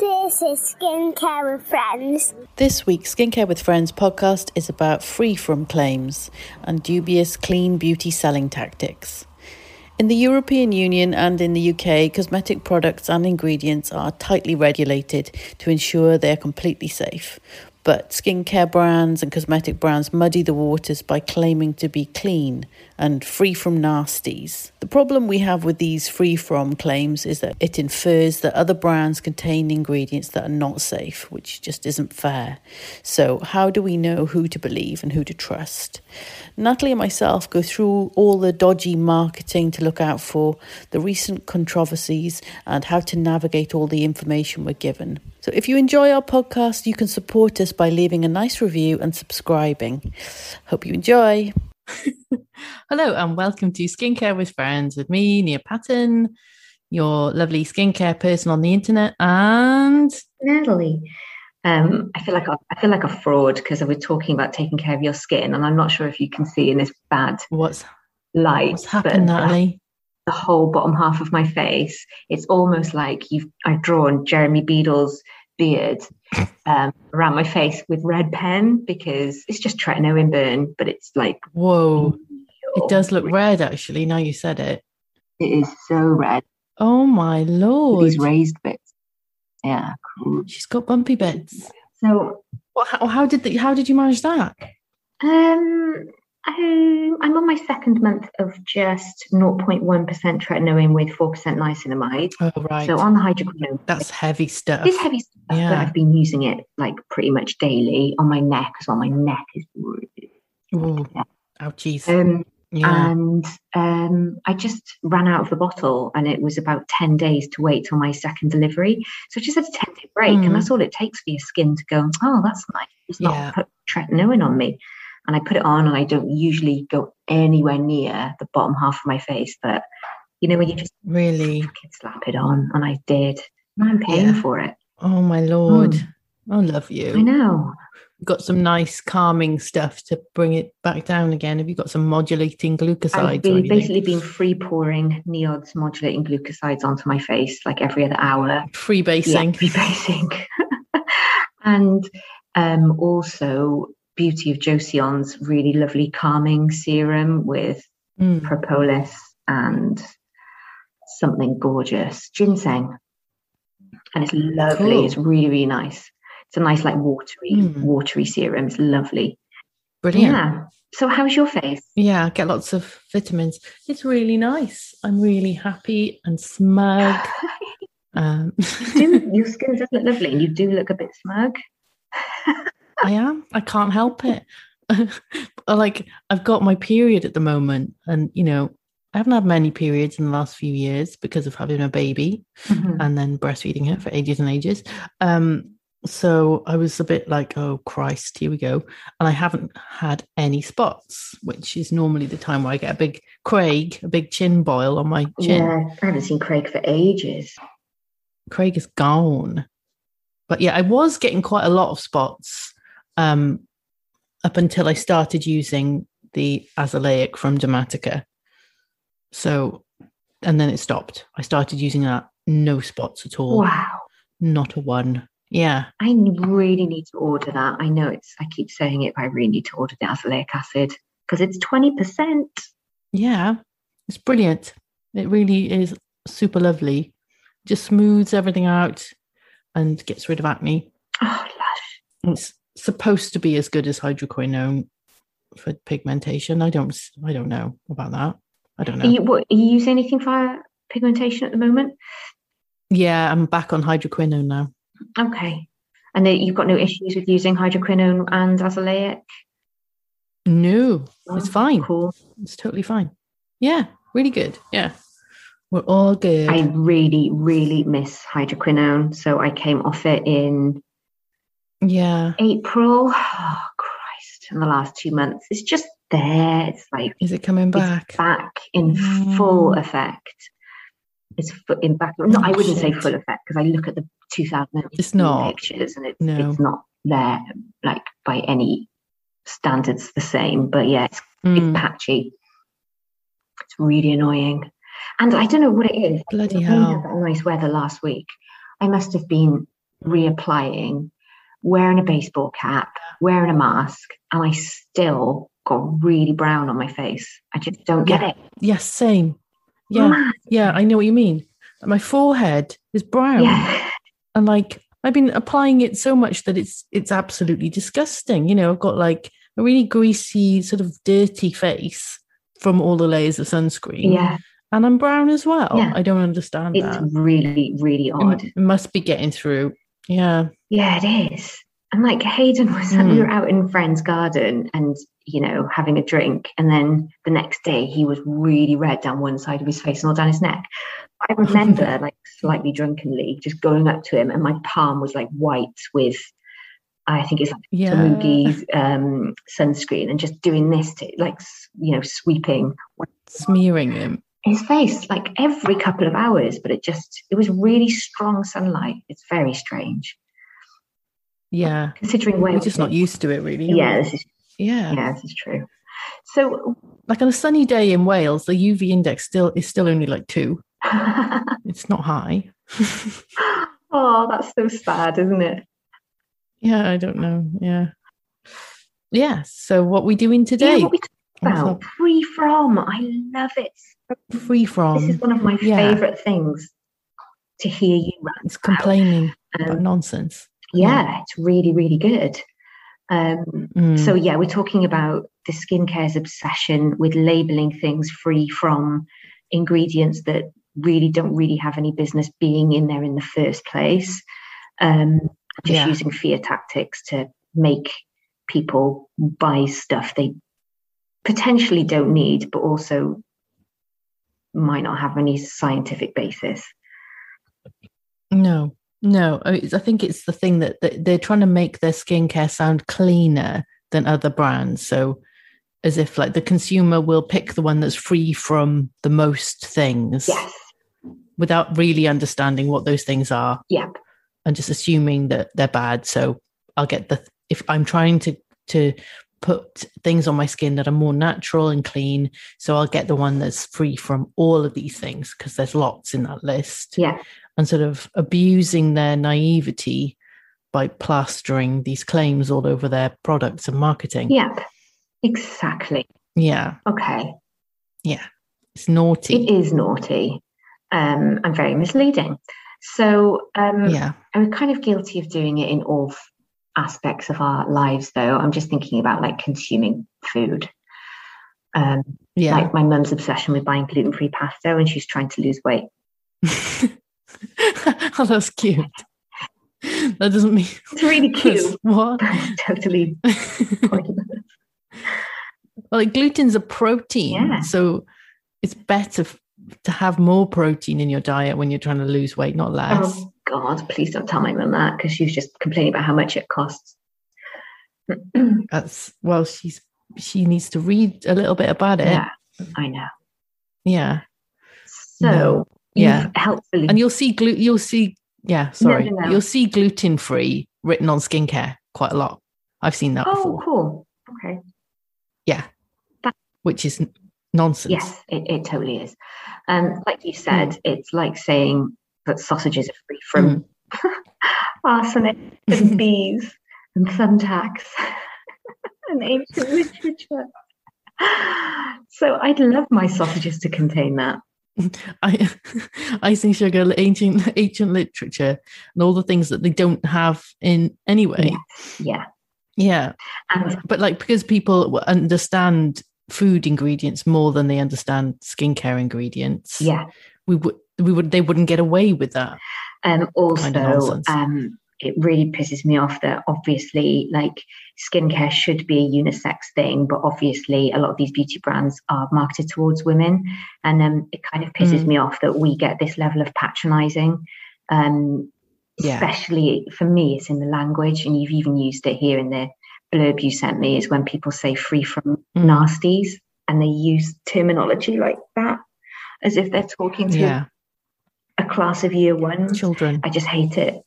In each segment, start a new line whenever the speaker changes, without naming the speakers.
This is Skincare with Friends.
This week's Skincare with Friends podcast is about free from claims and dubious clean beauty selling tactics. In the European Union and in the UK, cosmetic products and ingredients are tightly regulated to ensure they are completely safe. But skincare brands and cosmetic brands muddy the waters by claiming to be clean and free from nasties. The problem we have with these free from claims is that it infers that other brands contain ingredients that are not safe, which just isn't fair. So, how do we know who to believe and who to trust? Natalie and myself go through all the dodgy marketing to look out for, the recent controversies, and how to navigate all the information we're given. So, if you enjoy our podcast, you can support us by leaving a nice review and subscribing. Hope you enjoy.
Hello and welcome to Skincare with Friends with me, Nia Patton, your lovely skincare person on the internet, and
Natalie. Um, I feel like a, I feel like a fraud because I was talking about taking care of your skin, and I'm not sure if you can see in this bad
what's
light.
what's happened,
but
Natalie?
The whole bottom half of my face, it's almost like you've I've drawn Jeremy Beadle's beard um, around my face with red pen because it's just tretinoin burn, but it's like
Whoa, it does look red actually. Now you said it.
It is so red.
Oh my lord,
These raised bits. Yeah. cool.
she's got bumpy bits.
So
Well, how, how did the, how did you manage that?
Um, I, I'm on my second month of just 0.1% tretinoin with 4% niacinamide.
Oh right,
So on the hydroquinone,
that's heavy stuff.
this heavy stuff, but
Yeah.
I've been using it like pretty much daily on my neck as well. My neck is really,
Ooh, ouchies.
um,
yeah.
and um, I just ran out of the bottle, and it was about 10 days to wait till my second delivery. So I just had a 10 day break,
Mm.
and that's all it takes for your skin to go, oh, that's nice. It's not
Yeah.
put tretinoin on me. And I put it on, and I don't usually go anywhere near the bottom half of my face. But you know, when you just
really.
slap it on, and I did. And I'm paying
Yeah.
for it.
Oh my lord,
Mm.
I love you.
I know.
got some nice calming stuff to bring it back down again. Have you got some modulating glucosides
I've been, basically been free pouring NIOD's modulating glucosides onto my face like every other hour.
Freebasing.
Yeah, rebasing. and um, also Beauty of Joseon's really lovely calming serum with
Mm.
propolis and something gorgeous, ginseng. And it's lovely.
Cool.
It's really, really nice. It's a nice, like watery,
Mm.
watery serum. It's lovely.
Brilliant.
Yeah. So, how's your face?
Yeah, I get lots of vitamins. It's really nice. I'm really happy and smug. Um,
You do- your skin does look lovely, and you do look a bit smug.
I am. I can't help it. like I've got my period at the moment, and you know, I haven't had many periods in the last few years because of having a baby
Mhm.
and then breastfeeding her for ages and ages. Um, so I was a bit like, oh Christ, here we go. And I haven't had any spots, which is normally the time where I get a big Craig, a big chin boil on my chin.
Yeah, I haven't seen Craig for ages.
Craig is gone. But yeah, I was getting quite a lot of spots um, up until I started using the azelaic from Dermatica. So, and then it stopped. I started using that, no spots at all,
Wow.
not a one. Yeah,
I really need to order that. I know it's, I keep saying it, but I really need to order the azelaic acid because it's 20%.
yeah, it's brilliant. It really is super lovely. Just smooths everything out and gets rid of acne.
Oh, lush.
It's supposed to be as good as hydroquinone for pigmentation. I don't I don't know about that. I don't
Are
know.
you, what, are you using anything for pigmentation at the moment?
yeah, I'm back on hydroquinone now.
Okay. And you've got no issues with using hydroquinone and azelaic?
No, oh, it's
Oh,
fine.
Cool.
It's totally fine. Yeah, really good. Yeah. We're all good.
I really, really miss hydroquinone. So I came off it in
yeah.
April. Oh, Christ. In the last two months. It's just there. It's like
Is it coming back?
back in
Mm.
full effect. It's in back. No, I wouldn't say full effect because I look at the 2000
It's not.
pictures and it's,
No.
it's not there like by any standards the same. But yeah, it's,
Mm,
it's patchy. It's really annoying. And I don't know what it is.
bloody
When we had
hell.
that nice weather last week. I must have been reapplying, wearing a baseball cap, wearing a mask, and I still got really brown on my face. I just don't get it.
Yes, same. Yeah.
Mad.
Yeah, I know what you mean. My forehead is brown.
Yeah.
and like I've been applying it so much that it's it's absolutely disgusting. You know, I've got like a really greasy, sort of dirty face from all the layers of sunscreen,
Yeah.
and I'm brown as well.
Yeah.
I don't understand
It's
that.
really, really odd.
it must be getting through. Yeah,
Yeah, it is. And like Hayden was, we
Mm.
were out in friend's garden and, you know, having a drink. And then the next day he was really red down one side of his face and all down his neck. I remember like slightly drunkenly just going up to him and my palm was like white with, I think it's like
yeah.
Tamugi's um, sunscreen and just doing this to like, you know, sweeping
Smearing him.
his face like every couple of hours. But it just, it was really strong sunlight. It's very strange
Yeah,
considering where
we're just not used to it, really.
Yeah, this is
yeah.
yeah, this is true. So,
Like on a sunny day in Wales, the UV index still is still only like two.
oh,
It's not high.
Oh, that's so sad, isn't it?
Yeah, I don't know. Yeah. Yeah. So what we doing today?
Yeah, what we talk
What's
about free from. I love it.
Free from.
this is one of my
yeah.
favorite things to hear you rant
It's complaining about
Um,
nonsense.
Yeah, it's really, really good. Um,
Mm.
So, yeah, we're talking about the skincare's obsession with labeling things free from ingredients that really don't really have any business being in there in the first place. Um, just
Yeah.
using fear tactics to make people buy stuff they potentially don't need, but also might not have any scientific basis.
no, no. I think it's the thing that, they're trying to make their skincare sound cleaner than other brands. So, as if like the consumer will pick the one that's free from the most things
Yes.
without really understanding what those things are
Yep.
and just assuming that they're bad. So I'll get the if I'm trying to to put things on my skin that are more natural and clean, so I'll get the one that's free from all of these things because there's lots in that list.
Yeah.
And sort of abusing their naivety by plastering these claims all over their products and marketing.
Yep. Exactly.
Yeah.
Okay. Yeah.
It's naughty.
It is naughty um, and very misleading. So um,
yeah.
I'm kind of guilty of doing it in all f- aspects of our lives, though. I'm just thinking about like consuming food. Um,
Yeah.
Like my mum's obsession with buying gluten free pasta when she's trying to lose weight.
oh, that's cute. That doesn't mean
It's really cute.
what?
totally.
Well, like gluten's a protein,
Yeah.
so it's better to have more protein in your diet when you're trying to lose weight, not oh, less.
Oh, God, please don't tell my mum that because she was just complaining about how much it costs.
That's well, she's she needs to read a little bit about it.
yeah, I know.
Yeah,
So,
No. Yeah.
helpfully.
and you'll see glu- You'll see. Yeah, sorry.
no, no.
You'll see gluten free written on skincare quite a lot. I've seen that
oh,
before,
cool. Okay. Yeah.
Which is nonsense.
Yes, it, it totally is. Um, like you said, it's like saying that sausages are free from arsenic and bees and thumbtacks and ancient literature. So I'd love my sausages to contain that.
I, icing sugar, ancient ancient literature, and all the things that they don't have in anyway.
Yeah.
Yeah,
And
but like because people understand food ingredients more than they understand skincare ingredients.
yeah.
we would we would they wouldn't get away with that.
Um, also,
Kind of
um, it really pisses me off that obviously like skincare should be a unisex thing, but obviously a lot of these beauty brands are marketed towards women. And um, it kind of pisses
Mm.
me off that we get this level of patronizing. Um,
Yeah.
especially for me, it's in the language, and you've even used it here in the blurb you sent me, is when people say free from
Mm.
nasties and they use terminology like that as if they're talking to
Yeah.
a class of year one
Children.
I just hate it.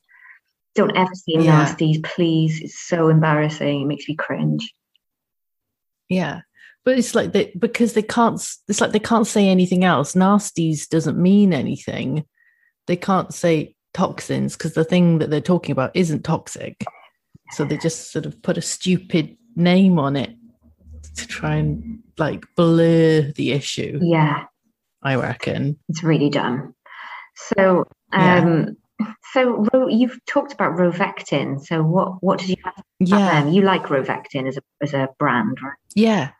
Don't ever say
Yeah.
nasties, please. It's so embarrassing. It makes me cringe.
Yeah. But it's like they because they can't it's like they can't say anything else. Nasties doesn't mean anything. They can't say toxins because the thing that they're talking about isn't toxic. So they just sort of put a stupid name on it to try and like blur the issue,
Yeah,
I reckon.
it's really dumb. So,
Yeah.
Um, so you've talked about Rovectin. So, what what did you have
Yeah.
them? You like Rovectin as a as a brand, right?
Yeah.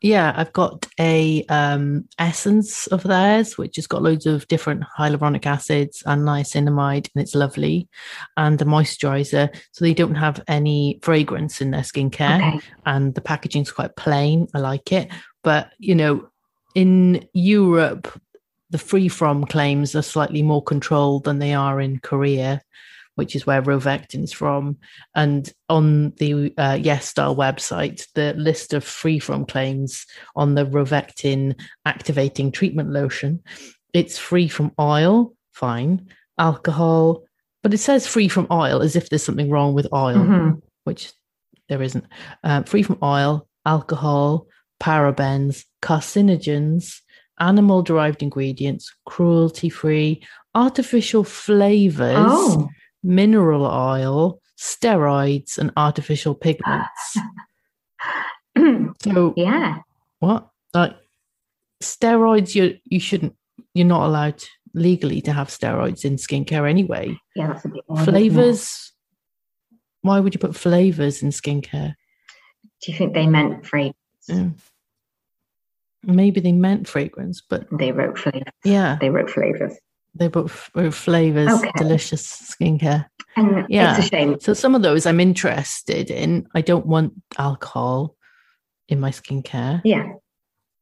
Yeah, I've got a um, essence of theirs, which has got loads of different hyaluronic acids and niacinamide, and it's lovely, and a moisturizer. So they don't have any fragrance in their skincare,
Okay.
and the packaging's quite plain. I like it, but you know, in Europe, the free from claims are slightly more controlled than they are in Korea, which is where Rovectin's from. And on the uh, Yes Style website, the list of free from claims on the Rovectin activating treatment lotion, it's free from oil, fine, alcohol, but it says free from oil as if there's something wrong with oil,
Mhm.
which there isn't. Uh, free from oil, alcohol, parabens, carcinogens, animal derived ingredients, cruelty free, artificial flavors
Oh,
mineral oil, steroids, and artificial pigments. So
yeah.
what? Like steroids, you you shouldn't. You're not allowed legally to have steroids in skincare anyway.
Yeah, that's a bit odd.
Flavors. Why would you put flavors in skincare?
Do you think they meant fragrance?
Yeah. Maybe they meant fragrance, but
They wrote flavors.
yeah,
They wrote flavors.
they f- wrote flavors,
Okay.
delicious skincare.
And
Yeah.
it's a shame.
So some of those I'm interested in. I don't want alcohol in my skincare
Yeah.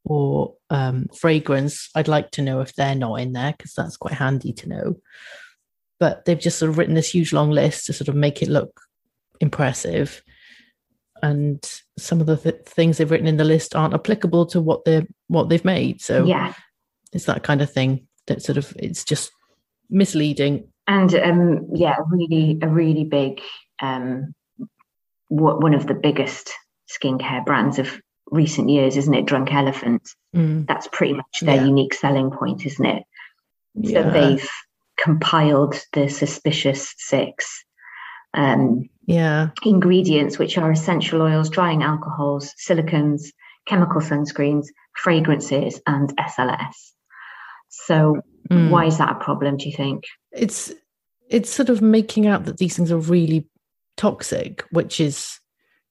or um, fragrance. I'd like to know if they're not in there because that's quite handy to know. But they've just sort of written this huge long list to sort of make it look impressive. And some of the th- things they've written in the list aren't applicable to what they're what they've made. So
Yeah.
it's that kind of thing that sort of it's just misleading.
And um, yeah, really, a really big, um, one of the biggest skincare brands of recent years, isn't it? Drunk Elephant.
Mm,
That's pretty much their
Yeah.
unique selling point, isn't it?
yeah.
So they've compiled the suspicious six um,
yeah.
ingredients, which are essential oils, drying alcohols, silicones, chemical sunscreens, fragrances, and SLS. So,
Mm.
why is that a problem? Do you think?
it's it's sort of making out that these things are really toxic which is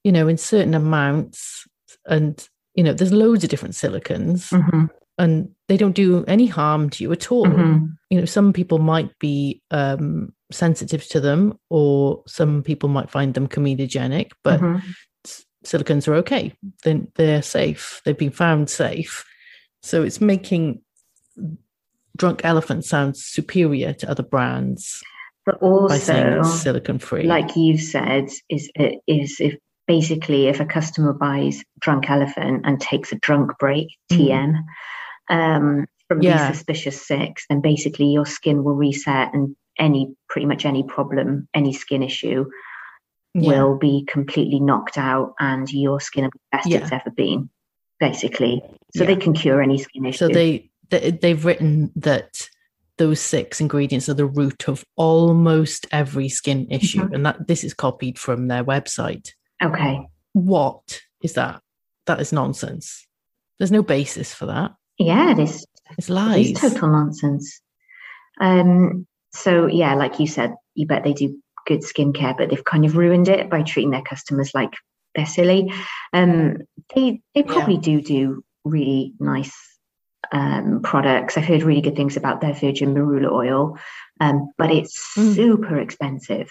you know in certain amounts and you know there's loads of different silicons
Mm-hmm.
and they don't do any harm to you at all you know some people might be um sensitive to them or some people might find them comedogenic but
Mhm.
silicons are okay. Then they're safe. They've been found safe. So it's making drunk elephant sound superior to other brands
But also,
silicon free
like you've said, is is if basically if a customer buys Drunk Elephant and takes a drunk break TM um, from
Yeah.
these suspicious six, then basically your skin will reset and any pretty much any problem, any skin issue
Yeah.
will be completely knocked out, and your skin will be the best
Yeah.
it's ever been. Basically, so
Yeah.
they can cure any skin issue.
so they, they they've written that those six ingredients are the root of almost every skin issue
Mhm.
and that this is copied from their website
okay,
what is that that is nonsense there's no basis for that
yeah, this
it's
It's
lies
total nonsense. Um, so yeah, like you said, you bet they do good skincare, but they've kind of ruined it by treating their customers like they're silly. Um, they they probably do do really nice um, products. I've heard really good things about their virgin marula oil, um, but it's
Mm.
super expensive.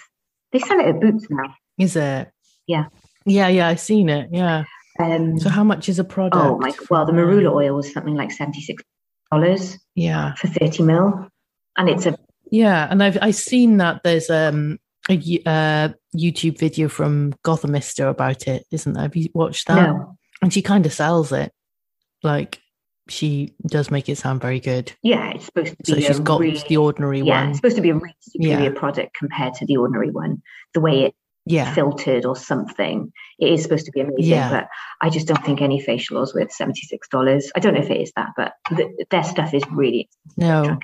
They sell it at Boots now.
Is it?
Yeah.
Yeah, yeah, I've seen it. Yeah.
Um,
So how much is a product?
oh my! Well, the marula oil was something like seventy six dollars
Yeah.
for thirty mil, and it's a
Yeah, and I've I've seen that there's um a uh, YouTube video from Gothamista about it, isn't there? Have you watched that?
no.
And she kind of sells it, like she does make it sound very good.
Yeah, it's supposed to be.
So
she's
got
really,
the ordinary
yeah,
one.
it's supposed to be a really superior
Yeah.
product compared to the ordinary one. The way it's
Yeah,
filtered or something, it is supposed to be amazing.
Yeah.
But I just don't think any facial oils worth seventy six dollars. I don't know if it is that, but the, their stuff is really
no.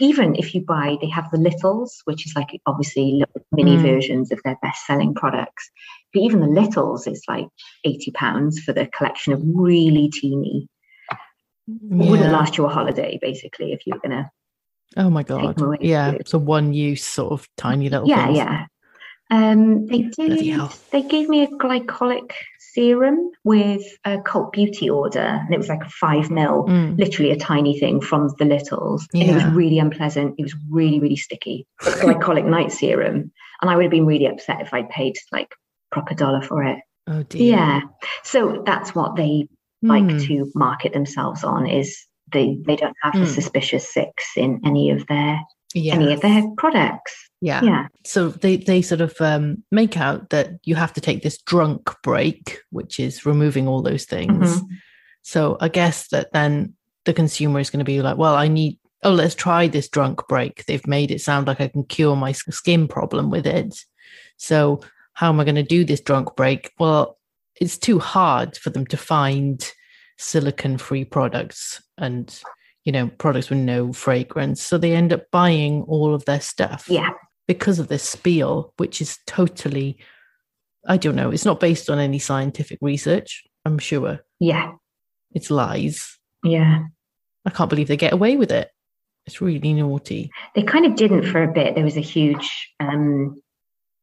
Even if you buy, they have the littles, which is like obviously mini
Mm.
versions of their best selling products. But even the littles is like eighty pounds for the collection of really teeny. It wouldn't last you a holiday, basically, if you were gonna.
Oh my god, yeah. So one use sort of tiny little
Yeah,
things.
yeah. Um, they did. They gave me a glycolic serum with a cult beauty order, and it was like a five mil,
Mm.
literally a tiny thing from the littles, and it was really unpleasant. It was really, really sticky. Glycolic night serum, and I would have been really upset if I'd paid like proper dollar for it.
Oh dear.
Yeah. So that's what they like
Mm.
to market themselves on is they they don't have the
Mm.
suspicious six in any of their
Yeah.
any of their products.
yeah.
Yeah.
so they they sort of um, make out that you have to take this drunk break, which is removing all those things.
Mhm.
So I guess that then the consumer is going to be like, well, I need. Oh, let's try this drunk break. They've made it sound like I can cure my skin problem with it. So how am I going to do this drunk break? Well, it's too hard for them to find silicon-free products and you know products with no fragrance. So they end up buying all of their stuff
Yeah.
because of this spiel, which is totally, I don't know, it's not based on any scientific research, I'm sure.
Yeah.
It's lies.
Yeah.
I can't believe they get away with it. It's really naughty.
They kind of didn't for a bit. There was a huge um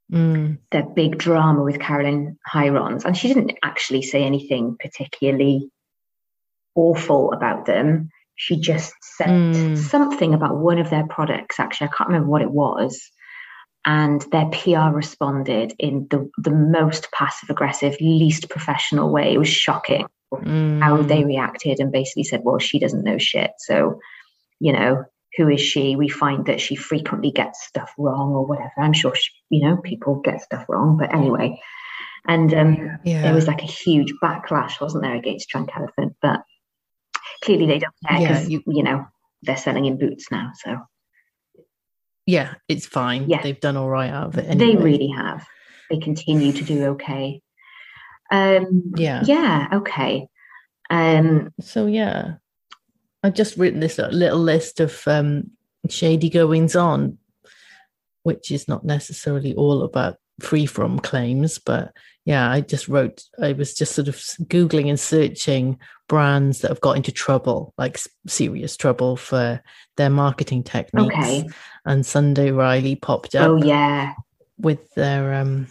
Mm,
the big drama with Caroline Hirons, and she didn't actually say anything particularly awful about them. She just said
Mm.
something about one of their products. Actually, I can't remember what it was. And their PR responded in the, the most passive aggressive, least professional way. It was shocking
mm,
how they reacted and basically said, well, she doesn't know shit. So, you know, who is she? We find that she frequently gets stuff wrong or whatever. I'm sure, she, you know, people get stuff wrong. But anyway, and um,
yeah.
there was like a huge backlash, wasn't there, against Drunk Elephant? But clearly they don't care
Yeah,
because,
you-
you, know, they're selling in boots now. So
yeah, it's fine.
Yeah.
They've done all right out of it.
they really have. They continue to do okay. Um,
Yeah.
Yeah. Okay. Um,
So yeah, I've just written this little list of um, shady goings on, which is not necessarily all about free from claims, but yeah, I just wrote. I was just sort of googling and searching brands that have got into trouble, like serious trouble for their marketing techniques.
Okay.
And Sunday Riley popped up
oh, yeah.
with their um,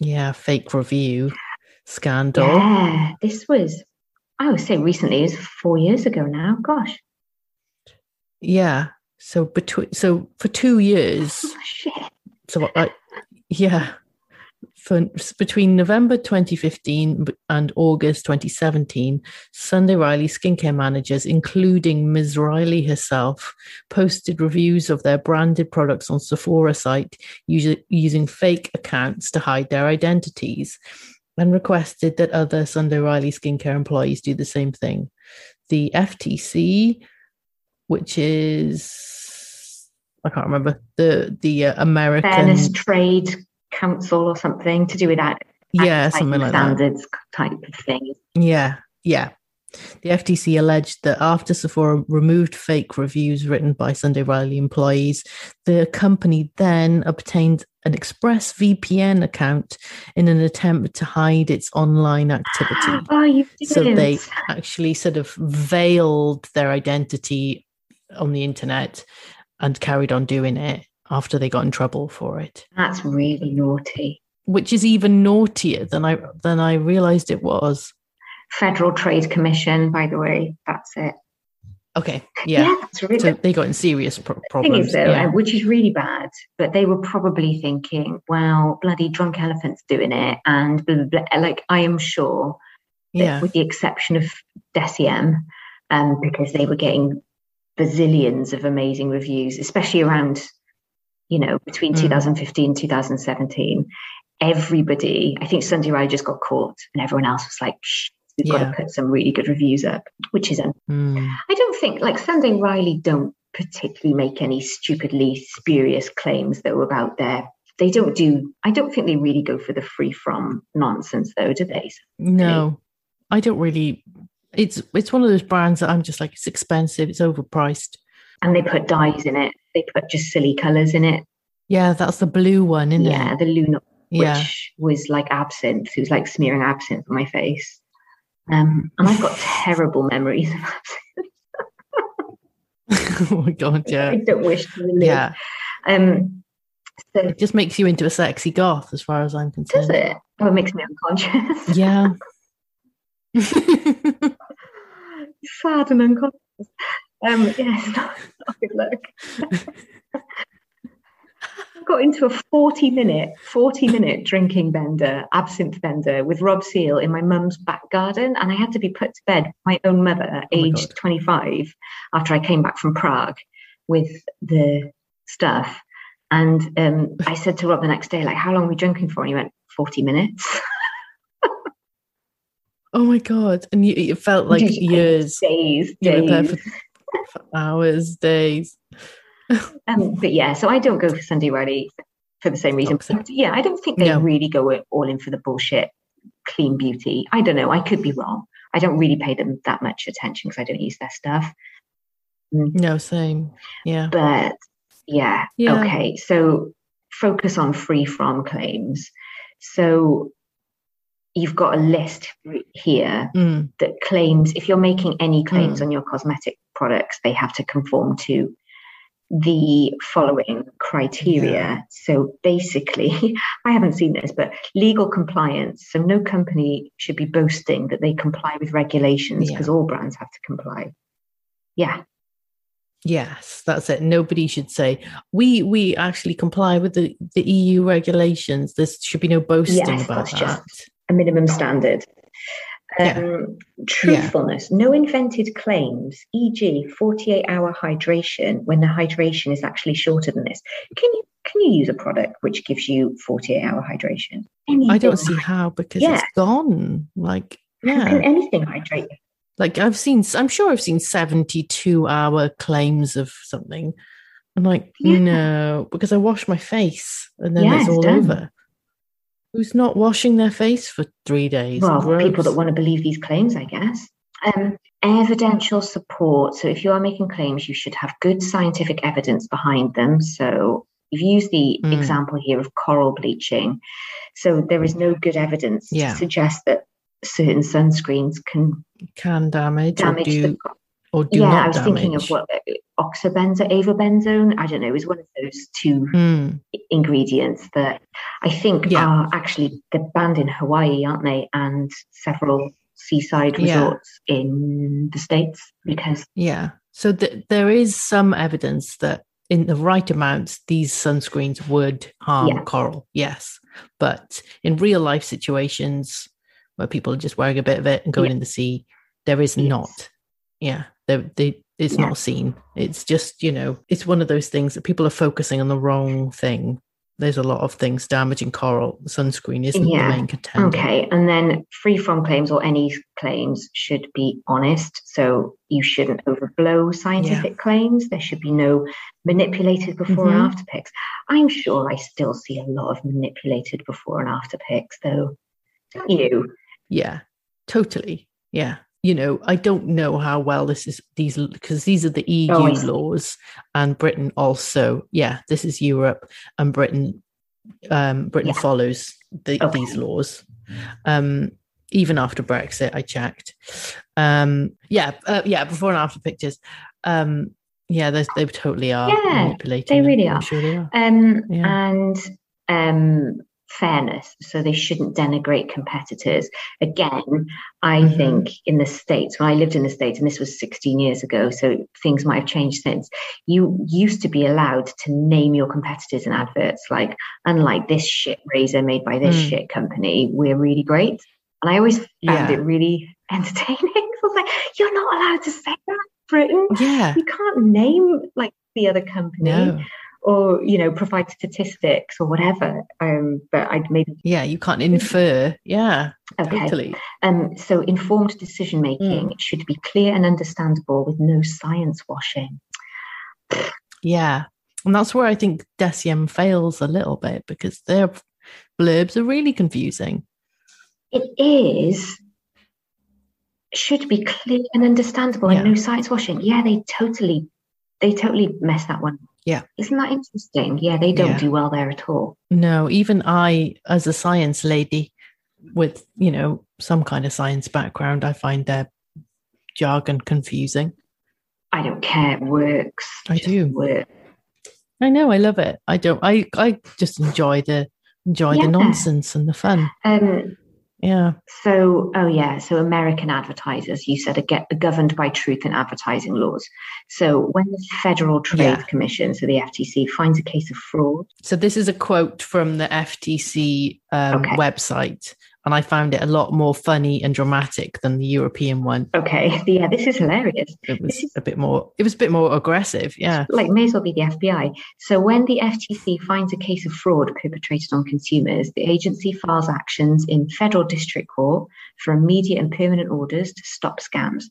yeah fake review scandal.
Yeah, this was, I would say recently, it was four years ago now. Gosh,
Yeah. So between so for two years,
oh, shit.
so I, yeah, for between November 2015 and August 2017, Sunday Riley skincare managers, including Ms. Riley herself, posted reviews of their branded products on Sephora site using, fake accounts to hide their identities and requested that other Sunday Riley skincare employees do the same thing. The FTC, which is I can't remember the the uh, American
Fairness Trade Council or something to do with that.
yeah something like that
standards type of thing.
yeah yeah the FTC alleged that after Sephora removed fake reviews written by Sunday Riley employees, the company then obtained an Express VPN account in an attempt to hide its online activity.
Oh,
so they actually sort of veiled their identity on the internet and carried on doing it after they got in trouble for it
That's really naughty.
which is even naughtier than i than i realized it was
Federal Trade Commission, by the way. That's it.
Okay. Yeah.
that's really
So they got in serious pro-
thing
problems.
is though,
yeah.
uh, which is really bad, but they were probably thinking, "Well, bloody drunk elephants doing it," and blah, blah, blah. like I am sure that
yeah.
with the exception of Deciem, um, because they were getting bazillions of amazing reviews, especially around, you know, between
Mm.
2015 and 2017. Everybody, I think Sunday Riley just got caught, and everyone else was like, Shh, we've got to put some really good reviews up, which is, un-
Mm.
I don't think, like Sunday Riley don't particularly make any stupidly spurious claims that were about their. They don't do. I don't think they really go for the free from nonsense, though, do they?
No, I don't really. It's it's one of those brands that I'm just like it's expensive, it's overpriced.
And they put dyes in it. They put just silly colours in it.
Yeah, that's the blue one, isn't
yeah,
it?
Yeah, the Luna,
Yeah.
which was like absinthe. It was like smearing absinthe on my face. Um, and I've got terrible memories of absinthe.
oh my god, yeah.
I don't wish to relive.
yeah.
Um, so
It just makes you into a sexy goth, as far as I'm
does
concerned.
it? Oh, it makes me unconscious.
Yeah.
Sad and unconscious. Um, yeah, it's not, not good look. I got into a 40 minute, 40 minute drinking bender, absinthe bender with Rob Seal in my mum's back garden. And I had to be put to bed by my own mother,
Oh
aged 25, after I came back from Prague with the stuff. And um, I said to Rob the next day, like, how long are we drinking for? And he went, 40 minutes.
oh my god, and you, it felt like years.
Days,
You were there
days.
For, hours, days.
Um, but yeah, so I don't go for Sunday Riley for the same reason.
Toxic.
Yeah, I don't think they
No.
really go all in for the bullshit clean beauty. I don't know. I could be wrong. I don't really pay them that much attention because I don't use their stuff.
No, same. Yeah.
But yeah,
Yeah.
okay. So focus on free from claims. So you've got a list here
Mm,
that claims if you're making any claims
Mm.
on your cosmetic products, they have to conform to the following criteria.
Yeah.
So basically, I haven't seen this, but legal compliance. So no company should be boasting that they comply with regulations
Yeah.
because all brands have to comply. Yeah,
yes, that's it. Nobody should say we we actually comply with the, the EU regulations. There should be no boasting
Yes,
about that.
a minimum standard.
Yeah.
Um, truthfulness, no invented claims, e.g., 48 hour hydration when the hydration is actually shorter than this. Can you can you use a product which gives you 48 hour hydration?
I don't see how because
Yeah.
it's gone. Like yeah.
can anything hydrate you?
like I've seen, I'm sure I've seen 72 hour claims of something. I'm like,
Yeah.
no, because I wash my face and then
Yeah,
it's
it's
all
done.
over. Who's not washing their face for three days?
Well, people that want to believe these claims, I guess. Um, evidential support. So, if you are making claims, you should have good scientific evidence behind them. So, you've used the
Mm.
example here of coral bleaching. So, there is no good evidence
Yeah.
to suggest that certain sunscreens can
can damage,
damage
or do,
the.
Or do
yeah, I was
damage.
thinking of what oxybenzone, avobenzone. I don't know. It was one of those two
Hmm.
ingredients that I think
Yeah.
are actually they're banned in Hawaii, aren't they? And several seaside
Yeah.
resorts in the states because
Yeah. So th- there is some evidence that in the right amounts, these sunscreens would harm
Yeah.
coral. Yes. But in real life situations where people are just wearing a bit of it and going
Yeah.
in the sea, there is
Yes.
not. Yeah. They, they, it's
Yeah.
not seen. It's just, you know, it's one of those things that people are focusing on the wrong thing. There's a lot of things damaging coral. Sunscreen isn't
Yeah.
the main contender.
okay, and then free from claims or any claims should be honest. So you shouldn't overblow scientific claims. There should be no manipulated before
Mhm.
and after pics. I'm sure I still see a lot of manipulated before and after pics, though. Don't you?
Yeah, totally. Yeah. You know, I don't know how well this is these because these are the EU
Oh, see.
laws and Britain also. Yeah, this is Europe and Britain um Britain
Yeah.
follows the,
Okay.
these laws. Um even after Brexit, I checked. Um yeah, uh, yeah, before and after pictures. Um yeah, they they totally are
Yeah,
manipulating.
they
them.
really
I'm
are.
sure they are.
Um,
Yeah.
And um, fairness. So they shouldn't denigrate competitors. Again, I
Mhm.
think in the States, when I lived in the States, and this was 16 years ago, so things might have changed since, you used to be allowed to name your competitors in adverts, like, unlike this shit razor made by this
Mm.
shit company, we're really great. And I always found
Yeah.
it really entertaining. I was like, you're not allowed to say that, Britain.
Yeah.
You can't name like the other company
No.
Or you know provide statistics or whatever um but i'd maybe
Yeah. You can't infer. Yeah.
okay
Totally.
um so informed decision making should be clear and understandable with no science washing
Yeah. And that's where I think Deciem fails a little bit because their blurbs are really confusing.
it is should be clear and understandable
Yeah.
and no science washing yeah they totally they totally mess that one up.
Yeah.
isn't that interesting yeah they don't
Yeah.
do well there at all
No, even I, as a science lady with, you know, some kind of science background, I find their jargon confusing.
i don't care it works
I
Just
do.
work.
I know, I love it. I don't I I just enjoy the enjoy
Yeah.
the nonsense and the fun.
um
Yeah.
So, oh yeah, so American advertisers, you said, are, get, are governed by truth in advertising laws. So, when the Federal Trade
Yeah.
Commission, so the FTC, finds a case of fraud,
So this is a quote from the FTC um,
Okay.
website, and I found it a lot more funny and dramatic than the European one.
okay, yeah, this is hilarious.
It was
is-
a bit more. It was a bit more aggressive. Yeah.
Like, may as well be the FBI. So, when the FTC finds a case of fraud perpetrated on consumers, the agency files actions in federal district court for immediate and permanent orders to stop scams,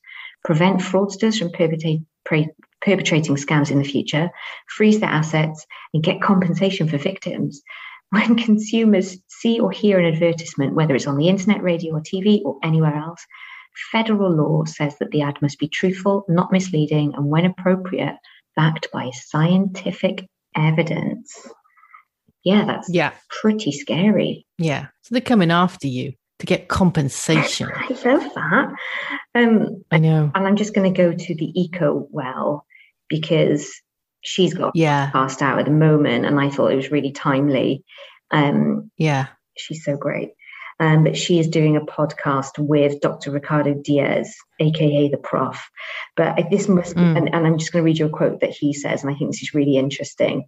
prevent fraudsters from perpetrate, pre- perpetrating scams in the future, freeze their assets, and get compensation for victims. When consumers see or hear an advertisement, whether it's on the internet, radio, or TV, or anywhere else, federal law says that the ad must be truthful, not misleading, and when appropriate, backed by scientific evidence. Yeah, that's
Yeah.
pretty scary.
Yeah. So they're coming after you to get compensation.
I love that. Um,
I know.
and I'm just going to go to the Eco Well because she's got
Yeah.
passed out at the moment, and I thought it was really timely. Um,
Yeah.
she's so great. Um, but she is doing a podcast with Dr. Ricardo Diaz, aka the Prof. But this must, be,
Mm.
and, and I'm just going to read you a quote that he says, and I think this is really interesting.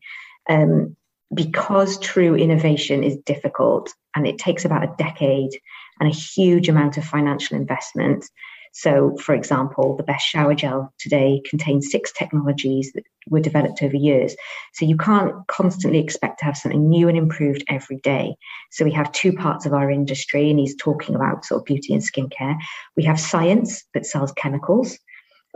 Um, because true innovation is difficult and it takes about a decade and a huge amount of financial investment. So, for example, the best shower gel today contains six technologies that were developed over years. So, you can't constantly expect to have something new and improved every day. So, we have two parts of our industry, and he's talking about sort of beauty and skincare. We have science that sells chemicals,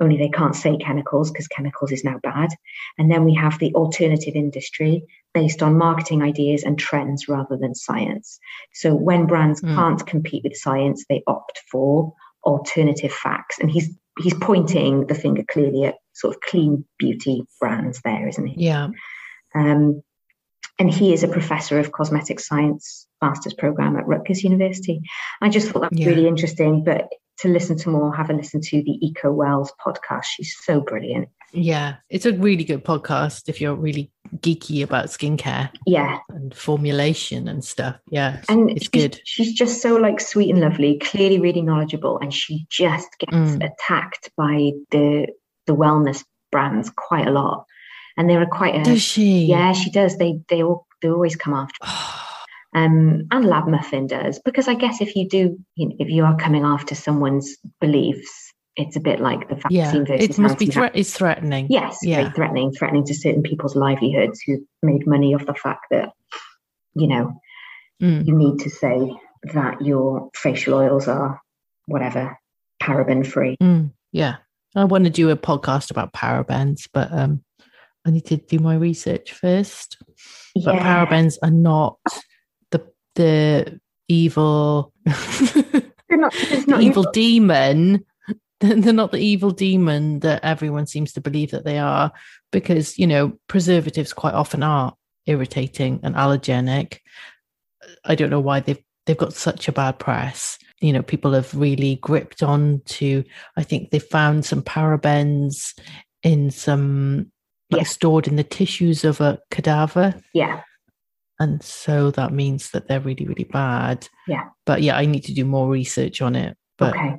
only they can't say chemicals because chemicals is now bad. And then we have the alternative industry based on marketing ideas and trends rather than science. So when brands
Mm.
can't compete with science, they opt for alternative facts. And he's he's pointing the finger clearly at sort of clean beauty brands there, isn't he?
Yeah.
Um, and he is a professor of cosmetic science master's program at Rutgers University. I just thought that was
Yeah.
really interesting. But to listen to more, have a listen to the Eco Wells podcast. She's so brilliant.
Yeah. It's a really good podcast if you're really geeky about skincare
Yeah,
and formulation and stuff. Yeah. It's,
and
it's
she's,
good.
She's just so like sweet and lovely, clearly really knowledgeable, and she just gets
Mm.
attacked by the the wellness brands quite a lot. And they are quite a
Does she?
yeah, she does. They they all they always come after. Um, and Lab Muffin does because I guess if you do, you know, if you are coming after someone's beliefs, it's a bit like the vaccine
yeah.
versus
It must be thre- it's threatening.
Yes,
Yeah.
threatening, threatening to certain people's livelihoods who made money off the fact that, you know,
Mm.
you need to say that your facial oils are whatever paraben free.
Mm. Yeah. I want to do a podcast about parabens, but um, I need to do my research first. But parabens are not the evil
They're not, it's not
evil demon. They're not the evil demon that everyone seems to believe that they are, because you know preservatives quite often are irritating and allergenic. I don't know why they've they've got such a bad press. You know, people have really gripped on to. I think they found some parabens in some like
Yeah.
stored in the tissues of a cadaver
Yeah,
And so that means that they're really, really bad.
Yeah.
But yeah, I need to do more research on it. But
okay.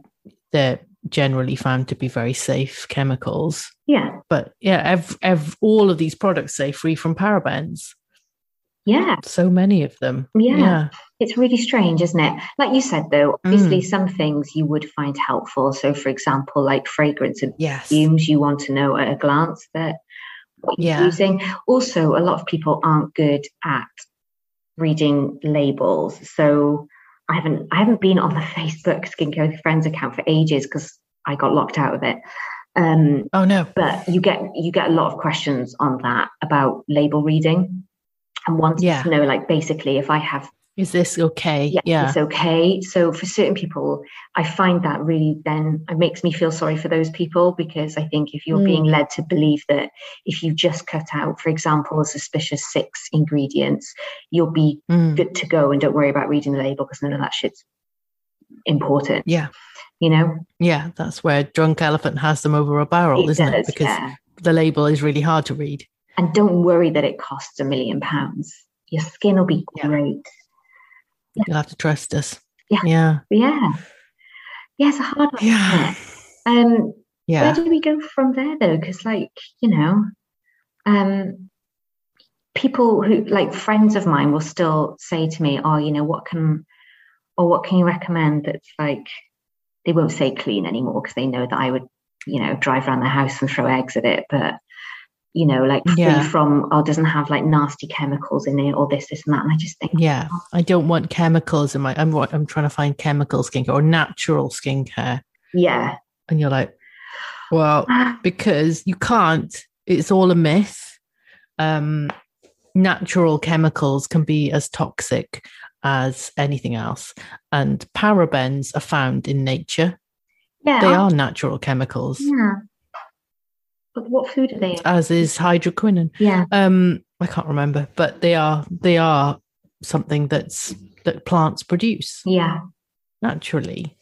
they're generally found to be very safe chemicals.
Yeah.
But yeah, ev- ev- all of these products say free from parabens.
Yeah.
So many of them.
Yeah.
Yeah.
It's really strange, isn't it? Like you said, though, obviously
Mm.
some things you would find helpful. So, for example, like fragrance and
Yes.
perfumes, you want to know at a glance that what you're
Yeah.
using. Also, a lot of people aren't good at reading labels. So, I haven't I haven't been on the Facebook Skincare with Friends account for ages because I got locked out of it. Um,
Oh no.
but you get you get a lot of questions on that about label reading and wanting
Yeah.
to know like basically if I have
Is this okay?
yeah,
Yeah.
it's okay. So for certain people, I find that really then it makes me feel sorry for those people because I think if you're
Mm.
being led to believe that if you just cut out, for example, a suspicious six ingredients, you'll be
Mm.
good to go and don't worry about reading the label because none of that shit's important.
Yeah.
You know,
Yeah. That's where Drunk Elephant has them over a barrel, isn't
does,
it? Because
yeah.
the label is really hard to read.
And don't worry that it costs a million pounds. Your skin will be
Yeah.
Great.
You'll have to trust us.
Yeah.
Yeah.
Yeah. Yeah, it's a hard one.
Yeah.
Um,
Yeah.
where do we go from there though because like you know um people who like friends of mine will still say to me oh you know what can or what can you recommend that's like they won't say clean anymore because they know that i would you know drive around the house and throw eggs at it but you know like free
Yeah.
from or doesn't have like nasty chemicals in it or this this and that and i just think
Yeah. I don't want chemicals in my I'm I'm trying to find chemical skincare or natural skincare.
yeah
And you're like, well, because you can't, it's all a myth. Um, natural chemicals can be as toxic as anything else. And parabens are found in nature.
yeah
They are natural chemicals,
yeah but what food are they in?
as is hydroquinone.
yeah
Um, I can't remember, but they are they are something that's that plants produce
yeah
naturally,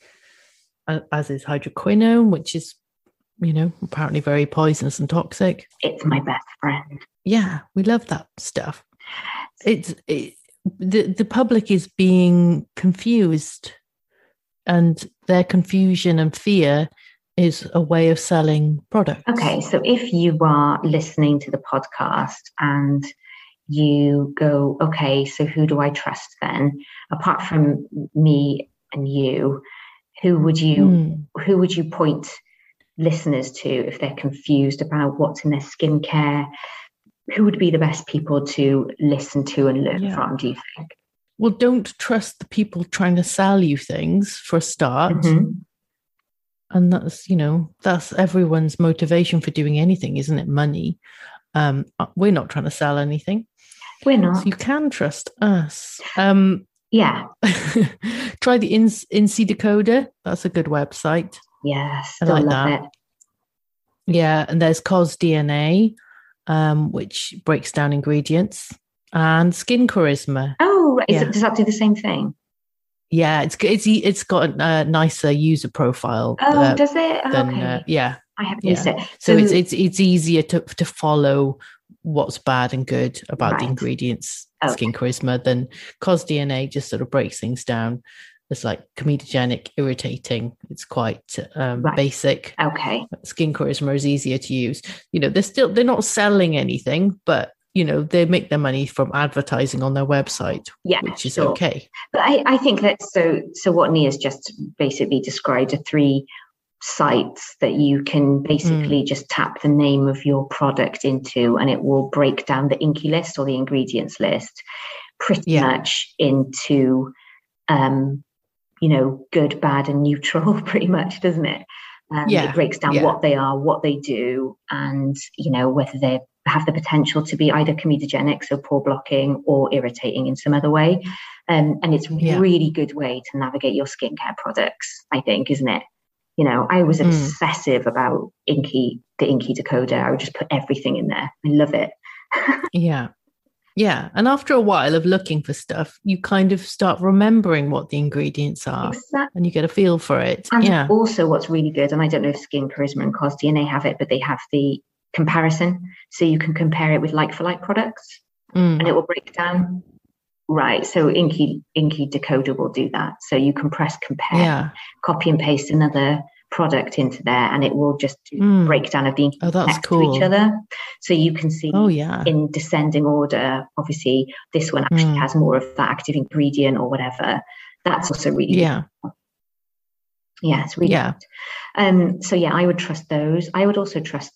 as is hydroquinone, which is, you know, apparently very poisonous and toxic.
it's my best friend
Yeah, we love that stuff. It's it, the the public is being confused, and their confusion and fear is a way of selling products.
Okay, so if you are listening to the podcast and you go, okay, so who do I trust then? Apart from me and you, who would you
Mm.
who would you point listeners to if they're confused about what's in their skincare? Who would be the best people to listen to and learn
Yeah.
from, do you think?
Well, don't trust the people trying to sell you things for a start.
Mhm.
And that's you know that's everyone's motivation for doing anything isn't it money um uh, we're not trying to sell anything
We're
so
not.
you can trust us um
Yeah.
try the In- INCIDecoder that's a good website
Yes.
I like
love
that.
it.
yeah and there's CosDNA um which breaks down ingredients and SkinCarisma
Oh, right.
Yeah.
does that do the same thing?
Yeah it's it's it's got a nicer user profile
Oh,
uh,
does it? Oh,
than
okay.
uh, yeah
I haven't
yeah.
used it.
so it's it's it's easier to to follow what's bad and good about the ingredients
Okay.
SkinCarisma than CosDNA just sort of breaks things down it's like comedogenic irritating it's quite um,
Right.
basic
okay.
SkinCarisma is easier to use you know they're still they're not selling anything but you know they make their money from advertising on their website
Yeah.
which is
sure.
okay
But I, I think that so so what Nia's just basically described are three sites that you can basically
Mm.
just tap the name of your product into and it will break down the inky list or the ingredients list pretty
Yeah.
much into um you know good bad and neutral pretty much doesn't it um,
Yeah,
it breaks down
yeah.
what they are what they do and you know whether they have the potential to be either comedogenic so pore blocking or irritating in some other way. Um, and it's a
Yeah.
really good way to navigate your skincare products i think isn't it? You know i was
Mm.
obsessive about inky the inky decoder. I would just put everything in there. I love it.
Yeah. Yeah. And after a while of looking for stuff you kind of start remembering what the ingredients are
exactly
and you get a feel for it.
and
yeah.
also what's really good and i don't know if SkinCarisma and CosDNA have it but they have the comparison so you can compare it with like for like products
Mm.
and it will break down Right. So Inky Inky Decoder will do that. So you can press compare,
Yeah.
copy and paste another product into there, and it will just do
Mm.
breakdown of the
Oh, that's
next to each other. So you can see
Oh yeah.
in descending order. Obviously, this one actually
Mm.
has more of that active ingredient or whatever. That's also really
Yeah.
yeah, it's really
Yeah.
good. Um, so yeah, I would trust those. I would also trust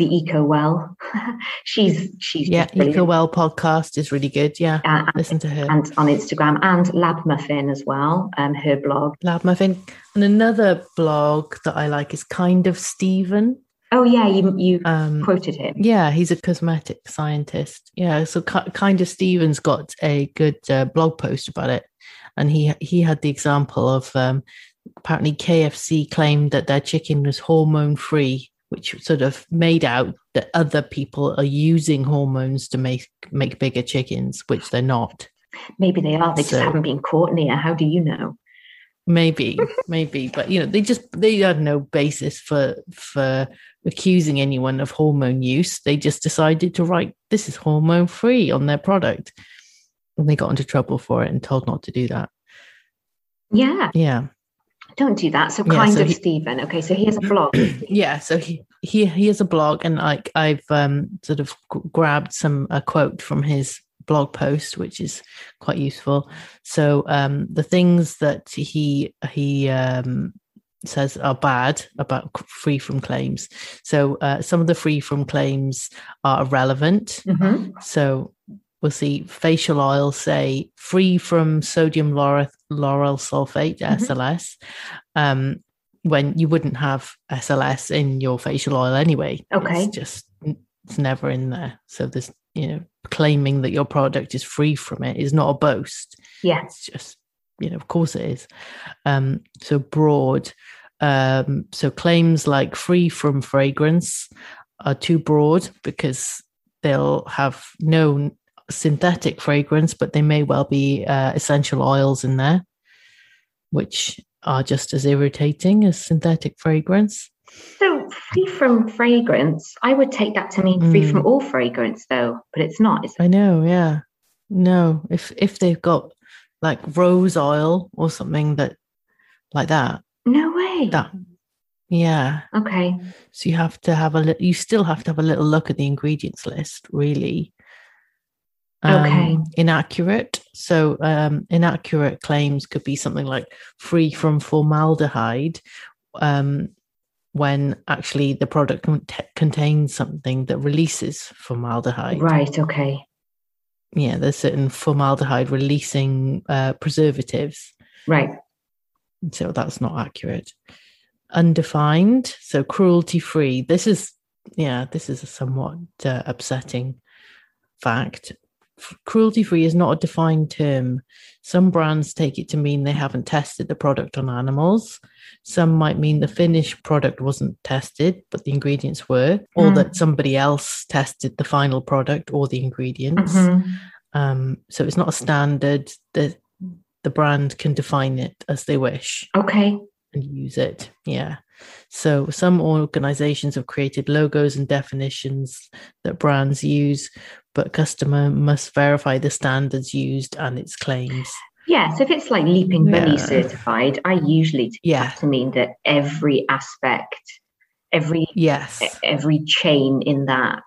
the Eco Well. she's she's
Yeah. Eco Well podcast is really good. Yeah.
Uh,
Listen to her.
and on Instagram and Lab Muffin as well. Um, her blog.
Lab Muffin. And another blog that I like is Kind of Stephen.
Oh yeah, you you
Um,
quoted him.
yeah, he's a cosmetic scientist. Yeah, so Ki- Kind of Stephen's got a good uh, blog post about it. And he he had the example of um, apparently KFC claimed that their chicken was hormone free, which sort of made out that other people are using hormones to make make bigger chickens, which they're not.
Maybe they are. They just haven't been caught near. How do you know?
maybe maybe but you know they just they had no basis for for accusing anyone of hormone use they just decided to write this is hormone free on their product and they got into trouble for it and told not to do that
Yeah,
yeah
don't do that. So
Yeah,
kind
so
of
he-
Stephen. Okay, so he has a blog.
yeah so he he he has a blog and like i've um sort of g- grabbed some a quote from his blog post which is quite useful so um the things that he he um says are bad about free from claims so uh, some of the free from claims are irrelevant
Mhm.
so we'll see facial oil say free from sodium lauryl, lauryl sulfate,
Mhm.
SLS, um, when you wouldn't have SLS in your facial oil anyway.
Okay.
It's just, it's never in there. So there's, you know, claiming that your product is free from it is not a boast.
Yeah.
It's just, you know, of course it is. Um, so broad. Um, so claims like free from fragrance are too broad because they'll have no synthetic fragrance, but they may well be uh, essential oils in there, which are just as irritating as synthetic fragrance.
So free from fragrance, I would take that to mean free
Mm.
from all fragrance, though, but it's not.
I know, yeah. No, if if they've got like rose oil or something that like that,
No way.
that yeah.
Okay.
So you have to have a li- you still have to have a little look at the ingredients list, really.
Okay.
Inaccurate. So um, inaccurate claims could be something like free from formaldehyde, um, when actually the product cont- contains something that releases formaldehyde.
Right. Okay.
Yeah, there's certain formaldehyde releasing uh, preservatives.
Right.
So that's not accurate. Undefined, so cruelty free. This is, yeah, this is a somewhat uh, upsetting fact. Cruelty free is not a defined term. Some brands take it to mean they haven't tested the product on animals. Some might mean the finished product wasn't tested, but the ingredients were, or
Mm.
that somebody else tested the final product or the ingredients.
Mhm.
Um, so it's not a standard that the brand can define it as they wish
Okay.
and use it. Yeah. So some organizations have created logos and definitions that brands use, but customer must verify the standards used and its claims.
Yeah. So if it's like Leaping Bunny
Yeah.
certified, I usually take
Yeah.
to mean that every aspect, every
Yes.
every chain in that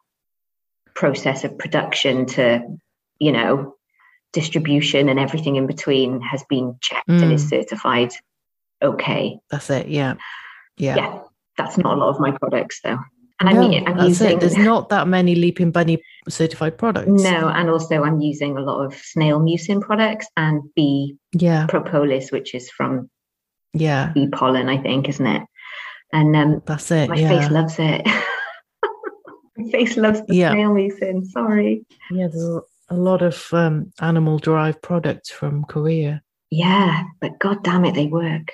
process of production to, you know, distribution and everything in between has been checked and is
Mm.
certified okay.
That's it. Yeah.
Yeah.
Yeah.
that's not a lot of my products though. And
No,
I mean, I'm using
it. There's not that many Leaping Bunny certified products.
no, and also I'm using a lot of snail mucin products and bee
Yeah.
propolis, which is from
Yeah.
bee pollen, I think, isn't it? And um,
That's it.
my
yeah.
face loves it. my face loves the
Yeah.
snail mucin. Sorry.
yeah. There's a- lot of um, animal derived products from Korea.
Yeah, but god damn it, they work.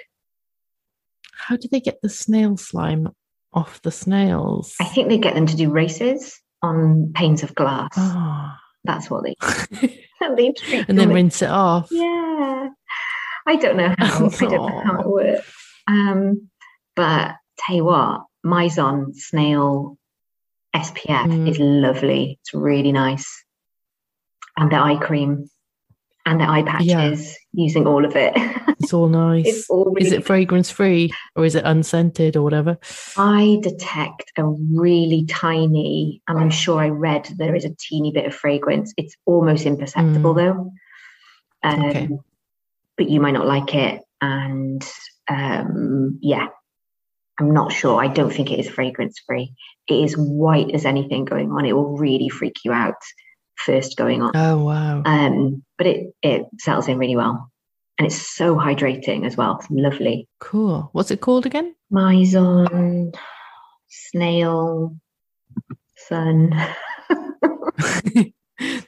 How do they get the snail slime off the snails?
I think they get them to do races on panes of glass.
Oh.
That's what they they
and then
them-
rinse it off.
Yeah. I don't know how I don't know how it works. Um, but tell you what, Mizon snail SPF
Mm.
is lovely. It's really nice. And the eye cream. And the eye patches using all of it.
It's all nice.
it's all really
is it fragrance free or is it unscented or whatever?
I detect a really tiny, and I'm sure I read there is a teeny bit of fragrance. It's almost imperceptible
Mm.
though. Um,
Okay.
But you might not like it. And um, yeah, I'm not sure. I don't think it is fragrance free. It is white as anything going on. It will really freak you out first going on.
Oh wow.
Um, but it, it settles in really well. And it's so hydrating as well. It's lovely.
Cool. What's it called again?
Mizon, snail, sun.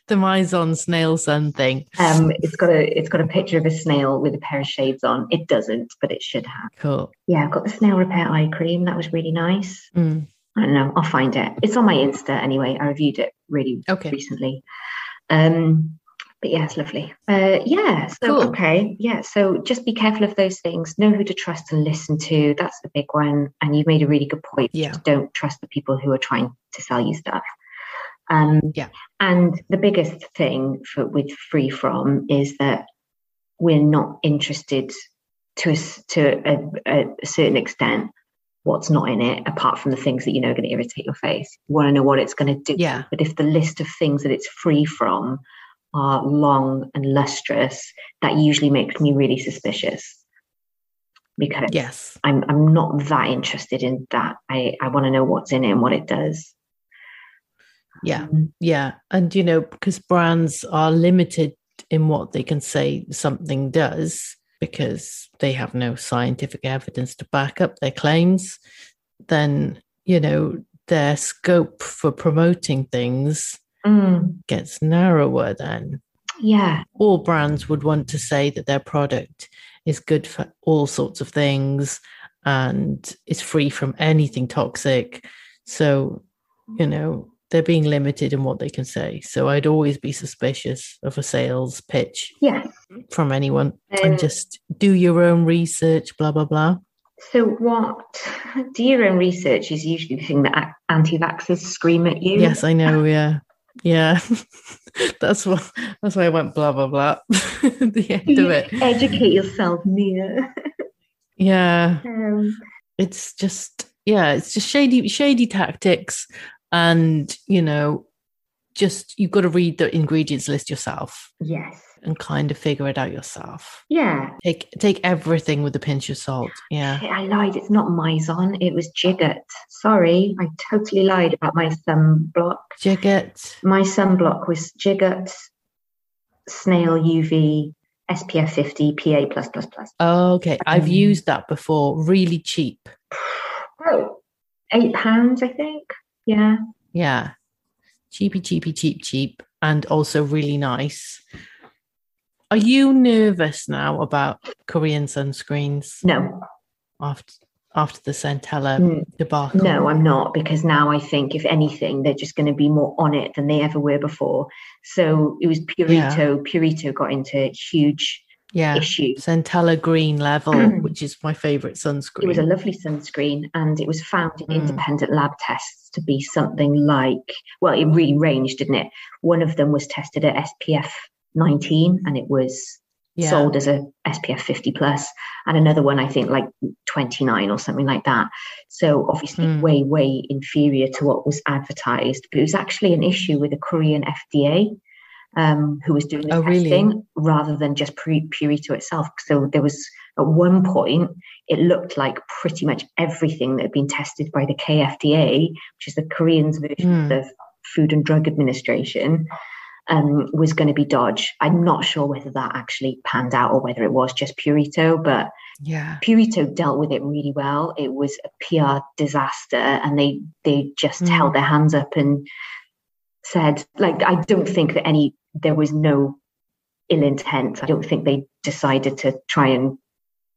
the Mizon snail sun thing.
Um, it's got a it's got a picture of a snail with a pair of shades on. It doesn't, but it should have.
Cool.
Yeah, I've got the snail repair eye cream. That was really nice.
Mm.
I don't know. I'll find it. It's on my Insta anyway. I reviewed it really
Okay.
recently. Um, but yeah, it's lovely. Uh, yeah. So
Cool.
okay. Yeah. So just be careful of those things. Know who to trust and listen to. That's the big one. And you've made a really good point.
Yeah.
Just don't trust the people who are trying to sell you stuff. Um,
Yeah.
And the biggest thing for with free from is that we're not interested to a, to a, a certain extent what's not in it apart from the things that you know are going to irritate your face you want to know what it's going to do
Yeah.
but if the list of things that it's free from are long and lustrous that usually makes me really suspicious because
Yes.
I'm, I'm not that interested in that i, I want to know what's in it and what it does
Yeah.
Um,
Yeah. And, you know, because brands are limited in what they can say something does because they have no scientific evidence to back up their claims, then, you know, their scope for promoting things
mm,
gets narrower then.
yeah
All brands would want to say that their product is good for all sorts of things and is free from anything toxic. So, you know, they're being limited in what they can say. So I'd always be suspicious of a sales pitch
yeah
from anyone
Um,
and just do your own research, blah, blah, blah.
so what do your own research is usually the thing that anti-vaxxers scream at you
Yes, I know. Yeah. Yeah. that's what, that's why I went blah, blah, blah. the end of it.
educate yourself Mia.
Yeah.
um,
it's just yeah it's just shady shady tactics and you know just you've got to read the ingredients list yourself
yes
and kind of figure it out yourself
yeah
take take everything with a pinch of salt yeah
I lied. It's not Mizon. It was Jigott. Sorry, I totally lied about my sunblock.
Jigott.
My sunblock was Jigott, Snail UV, SPF 50, PA plus plus plus.
okay i've
Um,
used that before really cheap
Oh, eight pounds, I think. Yeah.
yeah. Cheapy cheapy cheap cheap and also really nice. Are you nervous now about korean sunscreens?
No,
after after the centella
Mm,
debacle?
No, I'm not because now I think if anything, they're just going to be more on it than they ever were before. So it was Purito. Purito got into huge
yeah
issue.
centella green level which is my favorite sunscreen
It was a lovely sunscreen and it was found in
Mm.
independent lab tests to be something like, well, it really ranged, didn't it? One of them was tested at SPF 19 and it was
yeah
sold as a SPF 50 plus, and another one, I think, like 29 or something like that. So obviously,
Mm.
way, way inferior to what was advertised. But it was actually an issue with the Korean FDA. Um, who was doing the
Oh, really?
testing rather than just Pu- Purito itself? So there was at one point it looked like pretty much everything that had been tested by the KFDA, which is the Koreans version
Mm.
of the Food and Drug Administration, um, was going to be Dodge. I'm not sure whether that actually panned out or whether it was just Purito, but
yeah
Purito dealt with it really well. It was a PR disaster, and they they just
Mm.
held their hands up and said, like, I don't think that any there was no ill intent. I don't think they decided to try and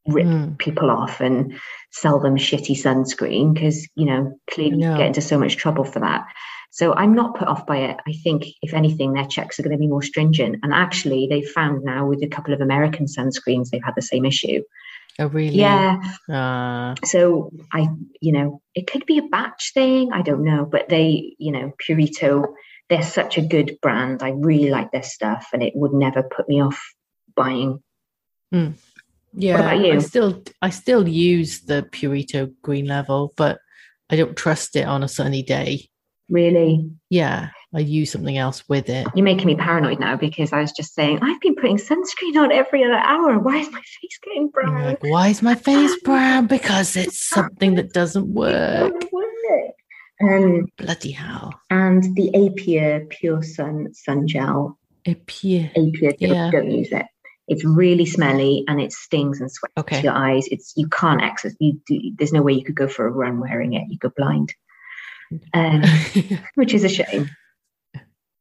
rip
Mm.
people off and sell them shitty sunscreen because you know clearly you get into so much trouble for that. So I'm not put off by it. I think if anything, their checks are going to be more stringent. And actually, they've found now with a couple of American sunscreens, they've had the same issue.
oh really
Yeah.
uh,
So I, you know, it could be a batch thing. I don't know, but they, you know, Purito they're such a good brand. I really like their stuff, and it would never put me off buying. Hmm.
Yeah,
about you?
I still I still use the Purito Green Level, but I don't trust it on a sunny day.
Really,
Yeah, I use something else with it.
you're making me paranoid now because I was just saying I've been putting sunscreen on every other hour. Why is my face getting brown?
like, why is my face brown? Because it's something that doesn't work.
Um,
Bloody hell.
and the A'pieu Pure Sun Sun Gel. A'pieu, don't,
Yeah.
don't use it. It's really smelly and it stings and sweats
Okay.
your eyes. It's you can't access. You do, there's no way you could go for a run wearing it. You go blind, um, which is a shame.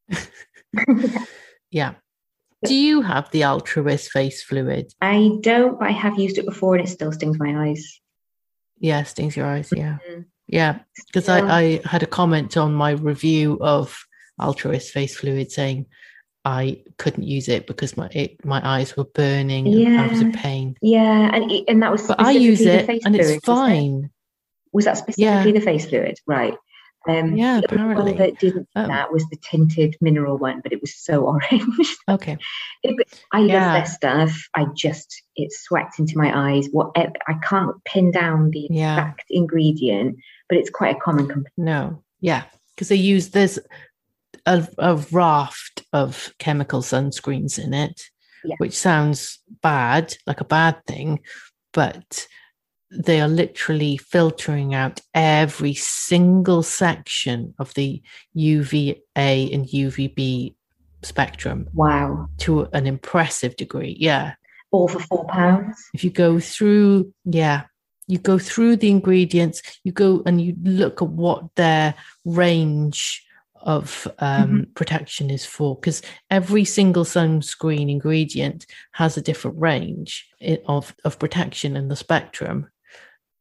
yeah. Do you have the Altruist face fluid?
I don't, but I have used it before and it still stings my eyes.
Yeah, stings your eyes. Yeah.
Mhm.
Yeah. Because
Yeah.
I, I had a comment on my review of Altruist face fluid saying I couldn't use it because my it, my eyes were burning and I was in
Yeah.
pain.
Yeah, and and that was.
But I use it and it's
wasn't it?
fine.
Was that specifically the face fluid? Right. Um,
Yeah,
the. One that didn't
Oh.
that was the tinted mineral one, but it was so orange.
Okay.
It- I love
Yeah.
their stuff. I just it sweats into my eyes. Whatever I can't pin down the
Yeah.
exact ingredient, but it's quite a common component.
No. Yeah. Because they use there's a, a raft of chemical sunscreens in it,
Yeah.
which sounds bad, like a bad thing, but they are literally filtering out every single section of the UVA and UVB spectrum
Wow,
to an impressive degree. Yeah.
all for four pounds.
if you go through yeah you go through the ingredients you go and you look at what their range of um, protection is for because every single sunscreen ingredient has a different range of, of protection in the spectrum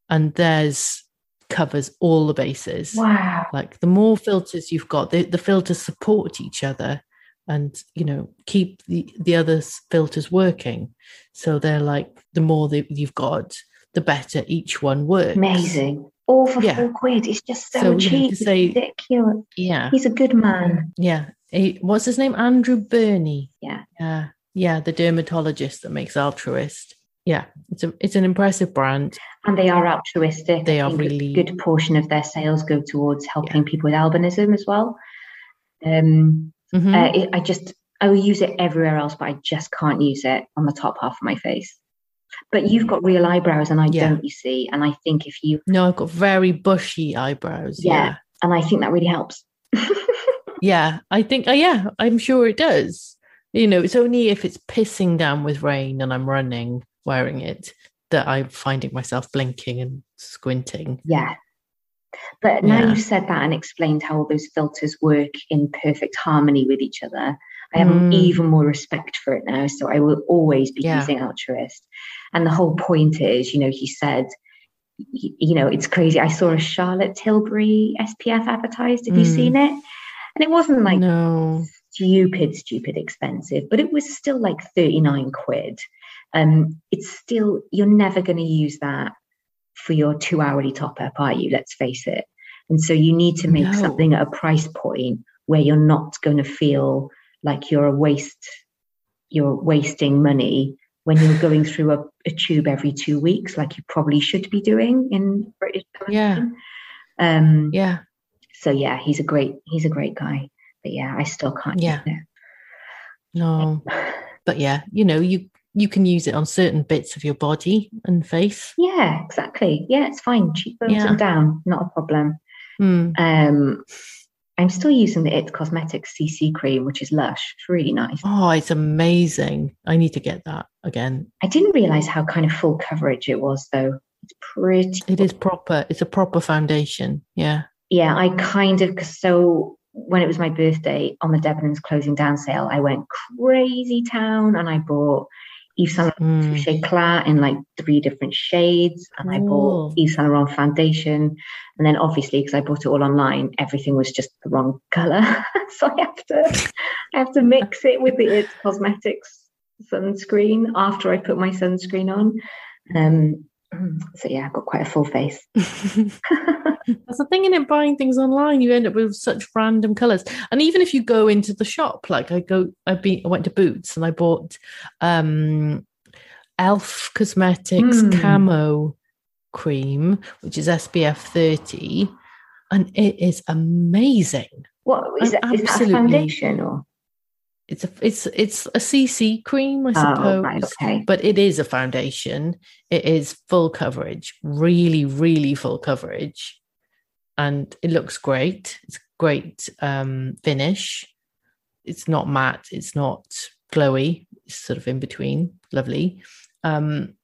and theirs covers all the bases
Wow,
like the more filters you've got the, the filters support each other and you know keep the the other filters working so they're like the more that you've got the better each one works
amazing. All for
Yeah.
four quid. It's just so,
So
cheap.
say-
ridiculous.
yeah
He's a good man.
yeah Eh, what's his name andrew birnie
Yeah.
yeah yeah the dermatologist that makes altruist yeah it's a it's an impressive brand
And they are altruistic.
They
I
are really-
good portion of their sales go towards helping people with albinism as well. Um,
Mhm.
uh, it, I just I will use it everywhere else, but I just can't use it on the top half of my face. But you've got real eyebrows, and I
Yeah.
don't. You see, and I think if you
no i've got very bushy eyebrows
Yeah.
yeah
and I think that really helps.
Yeah, I think, uh, yeah, I'm sure it does. You know, it's only if it's pissing down with rain and I'm running wearing it that I'm finding myself blinking and squinting.
yeah. But now
Yeah.
you've said that and explained how all those filters work in perfect harmony with each other, I have
Mm.
even more respect for it now. So I will always be
Yeah.
using Altruist. And the whole point is, you know, he said, you know, it's crazy. I saw a Charlotte Tilbury SPF advertised. Have you
Mm.
seen it? And it wasn't like
no.
stupid, stupid expensive, but it was still like 39 quid. Um, it's still, you're never going to use that for your two hourly top up, are you? Let's face it. And so you need to make
No.
something at a price point where you're not going to feel like you're a waste, you're wasting money when you're going through a, a tube every two weeks, like you probably should be doing in British.
Yeah.
Um,
Yeah.
so yeah, he's a great, he's a great guy. But yeah, I still can't.
Yeah. No. But yeah, you know, you you can use it on certain bits of your body and face.
Yeah, exactly. Yeah, it's fine. Cheekbones
Yeah.
and down, not a problem.
Hmm.
Um, I'm still using the It Cosmetics CC cream, which is lush. It's really nice.
Oh, it's amazing. I need to get that again.
I didn't realize how kind of full coverage it was, though. It's pretty.
It is proper. It's a proper foundation. Yeah.
Yeah, I kind of so when it was my birthday on the Debenhams closing down sale, I went crazy town and I bought Yves Saint Laurent
Hmm.
Touche Eclat in like three different shades, and I bought
Ooh.
Yves Saint Laurent foundation, and then obviously because I bought it all online, everything was just the wrong color, so I have to I have to mix it with the It Cosmetics sunscreen after I put my sunscreen on. Um, so yeah, I've got quite a full face.
That's the thing in it. Buying things online, you end up with such random colors. And even if you go into the shop, like I go, I be, I went to Boots and I bought um Elf Cosmetics
Hmm.
Camo cream, which is SPF 30, and it is amazing.
What is, that, is that a foundation or?
It's a it's it's a CC cream, I
Oh,
suppose.
right, okay.
But it is a foundation. It is full coverage, really, really full coverage. And it looks great. It's great um finish. It's not matte, it's not glowy, it's sort of in between. Lovely. Um,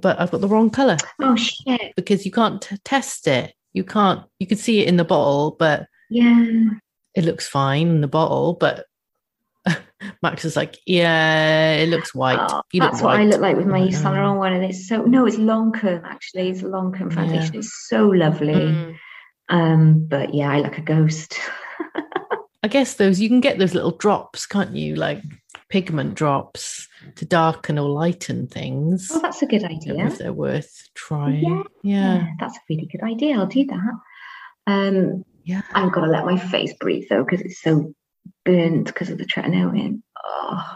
but I've got the wrong color
Oh shit!
because you can't t- test it. You can't, you can see it in the bottle, but
Yeah.
it looks fine in the bottle, but Max is like, yeah, it looks white.
Oh,
you look
that's what I look like with my Yves Saint. Laurent one, and it's so no, it's Lancôme actually. It's a Lancôme foundation.
Yeah.
It's so lovely.
Mm.
Um, but yeah, I look a ghost.
I guess those you can get those little drops, can't you? Like pigment drops to darken or lighten things.
oh, that's a good
I don't know
idea.
if they're worth trying.
Yeah.
Yeah,
Yeah, that's a really good idea. I'll do that. Um,
yeah.
I've got to let my face breathe though because it's so burnt because of the tretinoin. Oh,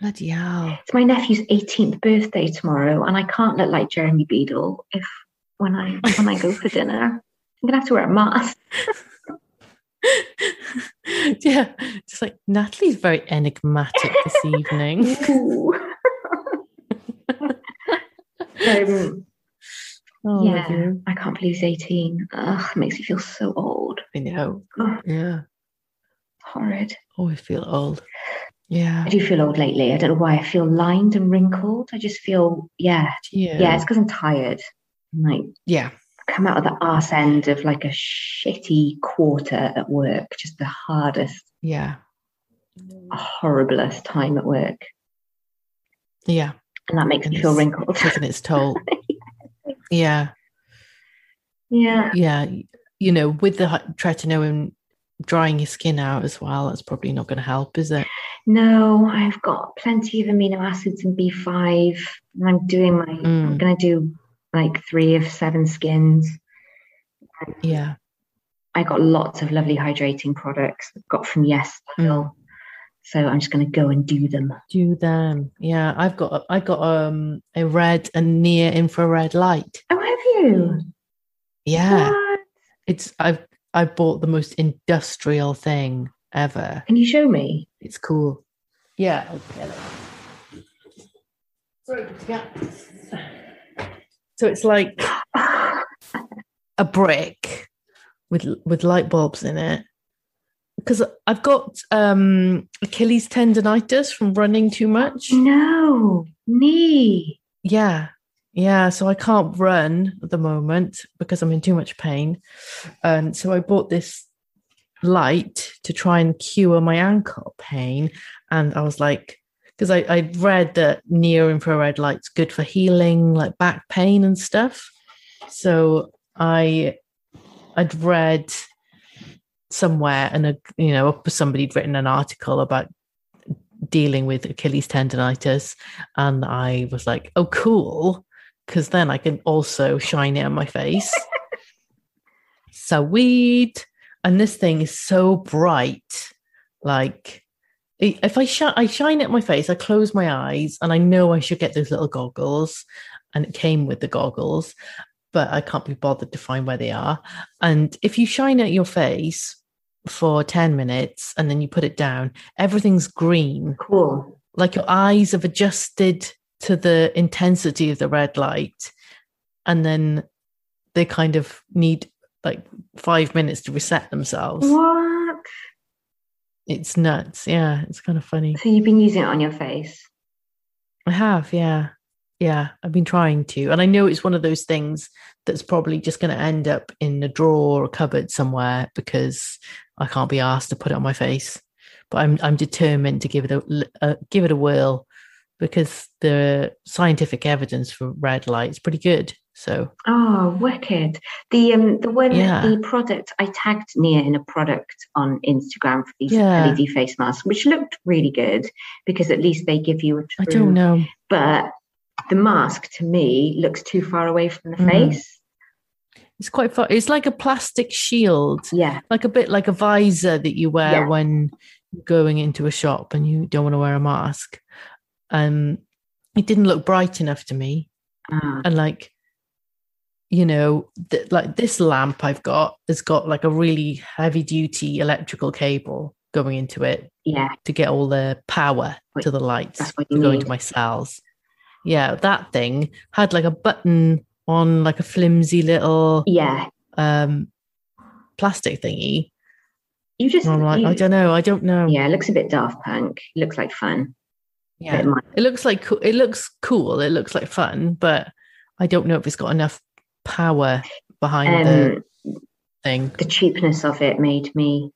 Bloody hell!
it's my nephew's 18th birthday tomorrow, and I can't look like Jeremy Beadle if when I when I go for dinner. I'm gonna have to wear a mask.
yeah, just like Natalie's very enigmatic this evening.
Um,
Oh,
yeah. I can't believe he's 18. Ugh, it makes me feel so old.
I know.
Ugh,
Yeah,
horrid.
always feel old. Yeah,
I do feel old lately. I don't know why. I feel lined and wrinkled. I just feel, yeah,
yeah,
yeah. It's because I'm tired. I'm like
yeah.
Come out of the arse end of like a shitty quarter at work, just the hardest,
yeah.
horriblest time at work,
Yeah,
and that makes
And
me feel wrinkled.
taking its toll. Yeah,
yeah,
yeah. You know, with the tretinoin drying your skin out as well, that's probably not going to help, is it?
no, I've got plenty of amino acids and B5, and I'm doing my. I'm
Mm.
gonna do like three of seven skins.
Yeah,
I got lots of lovely hydrating products got from Yes Style. So I'm just going to go and do them.
do them. Yeah, I've got I got um a red and near infrared light.
Oh, have you?
Yeah,
What?
it's I've I bought the most industrial thing ever.
Can you show me?
It's cool. Yeah. I'll get it. Sorry, yeah. So it's like a brick with with light bulbs in it. Because I've got um Achilles tendonitis from running too much.
no, knee.
Yeah. Yeah. So I can't run at the moment because I'm in too much pain. And so I bought this light to try and cure my ankle pain. And I was like, because I, I read that near infrared light's good for healing like back pain and stuff. So I I'd read somewhere and a you know somebody'd written an article about dealing with Achilles tendonitis and I was like, oh, cool. Because then I can also shine it on my face. so weed. And this thing is so bright. Like, if I, shi- I shine it on my face, I close my eyes and I know I should get those little goggles. And it came with the goggles, but I can't be bothered to find where they are. And if you shine it at your face for 10 minutes and then you put it down, everything's green
Cool.
like your eyes have adjusted to the intensity of the red light and then they kind of need like five minutes to reset themselves
What?
It's nuts. Yeah it's kind of funny.
So you've been using it on your face?
i have yeah. Yeah i've been trying to and i know it's one of those things that's probably just going to end up in a drawer or a cupboard somewhere because i can't be asked to put it on my face. But i'm i'm determined to give it a uh, give it a whirl because the scientific evidence for red light is pretty good so
Oh, wicked. The um the one
Yeah.
the product I tagged Nia in a product on Instagram for these
Yeah.
LED face masks, which looked really good because at least they give you a true
i don't know
but the mask to me looks too far away from the
Mm.
face.
It's quite fun. It's like a plastic shield,
Yeah.
like a bit like a visor that you wear
Yeah.
when you're going into a shop and you don't want to wear a mask. Um, it didn't look bright enough to me,
Ah,
and like, you know, th- like this lamp I've got has got like a really heavy duty electrical cable going into it
yeah.
to get all the power
Wait,
to the lights to go into my cells. Yeah, that thing had like a button on like a flimsy little
Yeah.
um plastic thingy.
You just.
Like,
you-
I don't know, I don't know.
Yeah, it looks a bit Daft Punk. It looks like fun.
Yeah. It looks like it looks cool. It looks like fun, but I don't know if it's got enough power behind the
Um,
thing.
the cheapness of it made me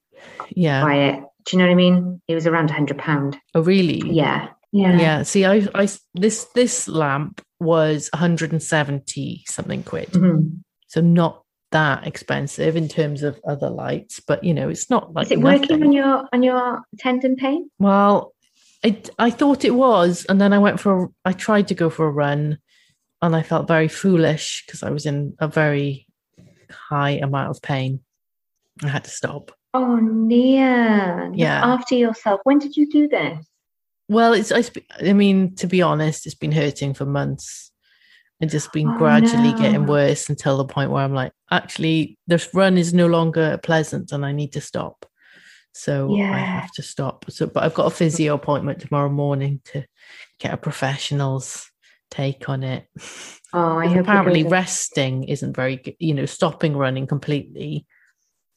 Yeah.
buy it. Do you know what I mean? It was around a hundred pound.
Oh, really?
Yeah. Yeah.
Yeah. See, I, I this, this lamp was 170 something quid.
Mhm.
So not that expensive in terms of other lights, but you know, it's not like
Is it working on your on your tendon pain?
Well, I I thought it was, and then I went for a, I tried to go for a run, and I felt very foolish because I was in a very high amount of pain. I had to stop.
Oh, Nia.
Yeah.
After yourself. When did you do this?
Well, it's I, sp- I mean, to be honest, it's been hurting for months. and just been
Oh,
gradually getting worse until the point where I'm like, actually, this run is no longer pleasant, and I need to stop. So I have to stop. So, but I've got a physio appointment tomorrow morning to get a professional's take on it.
Oh, I hope
apparently resting isn't very good. You know, stopping running completely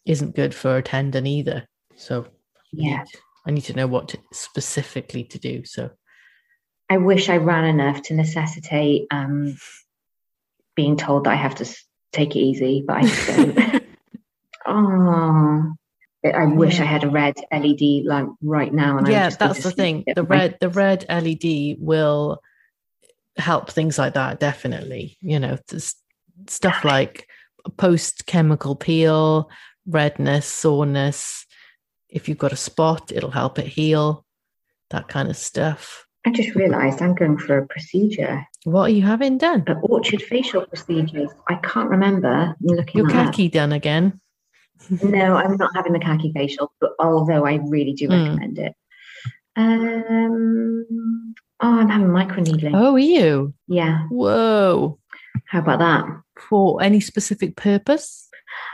isn't good for a tendon either. So I
Yeah.
need, I need to know what to, specifically to do. So
I wish I ran enough to necessitate um, being told that I have to take it easy, but I just don't. oh, I- wish I had a red LED lamp right now. And I
yeah,
just
that's the thing. The red the red LED will help things like that definitely. You know, stuff like post chemical peel, redness, soreness. If you've got a spot, it'll help it heal. That kind of stuff.
I just realised I'm going for a procedure,
What are you having done?
an orchard facial procedures. I can't remember. I'm looking
Your
that up.
khaki done again?
No, I'm not having the khaki facial, but although I really do
Mm.
recommend it. Um, oh, I'm having microneedling.
Oh, are you?
Yeah,
Whoa.
how about that?
For any specific purpose?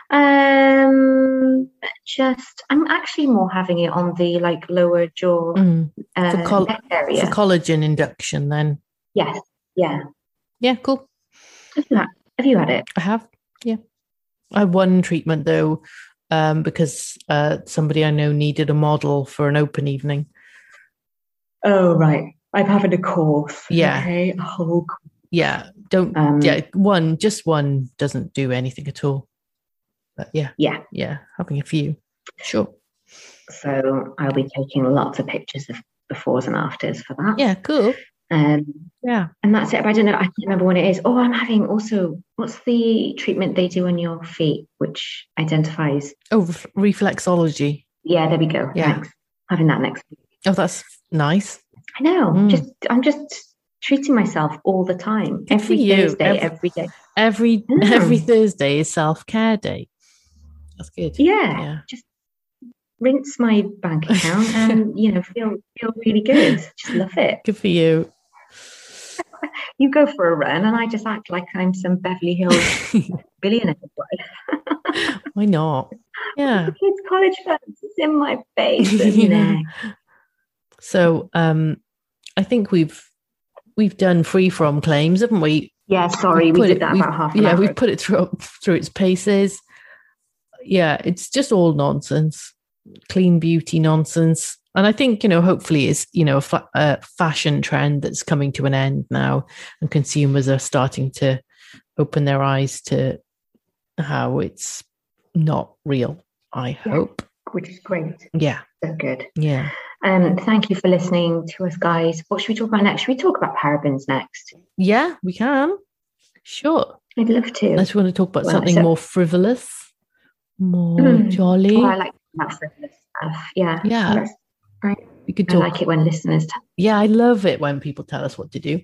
Um, just I'm actually more having it on the like lower jaw
Mm,
uh,
col-
neck area.
For collagen induction, then.
yes, yeah.
Yeah, cool.
Have you had, have you had it?
I have, yeah. I had one treatment though, um, because uh, somebody I know needed a model for an open evening.
Oh right, I'm having a course.
Yeah.
Okay, a whole. course.
Yeah, don't.
Um,
yeah, one, just one doesn't do anything at all. But yeah,
Yeah.
yeah, having a few, sure.
So I'll be taking lots of pictures of befores and afters for that.
Yeah, cool.
Um,
Yeah.
and that's it. But I don't know. I can't remember when it is. Oh, I'm having also. What's the treatment they do on your feet, which identifies?
Oh, ref- reflexology.
Yeah, there we go.
Yeah.
Thanks. Having that next week.
Oh, that's nice.
I know.
Mm.
Just I'm just treating myself all the time.
Good
every. Thursday,
Every-
every day.
Every
Mm.
every Thursday is self care day. That's good.
Yeah.
Yeah.
Just rinse my bank account and you know feel feel really good. Just love it.
Good for you.
You go for a run and I just act like I'm some Beverly Hills billionaire.
Why not? Yeah.
Kids' college funds is in my face
Yeah.
neck.
So um I think we've we've done free from claims, haven't we?
Yeah, sorry,
We've
we did
it-
that about half an
Yeah, we've put it through through its paces. Yeah, it's just all nonsense, clean beauty nonsense. And I think you know, hopefully, it's you know a, fa- a fashion trend that's coming to an end now, and consumers are starting to open their eyes to how it's not real. I
Yeah.
hope.
which is great.
Yeah,
So good.
yeah.
Um, thank you for listening to us, guys. What should we talk about next? Should we talk about parabens next?
Yeah, we can. Sure.
I'd love to.
Unless we want to talk about
Well,
something
so-
more frivolous, more
Mm.
jolly.
Oh, I like that frivolous stuff. Yeah.
Yeah.
That's-
we could talk.
I like it when listeners tell
Yeah, I love it when people tell us what to do.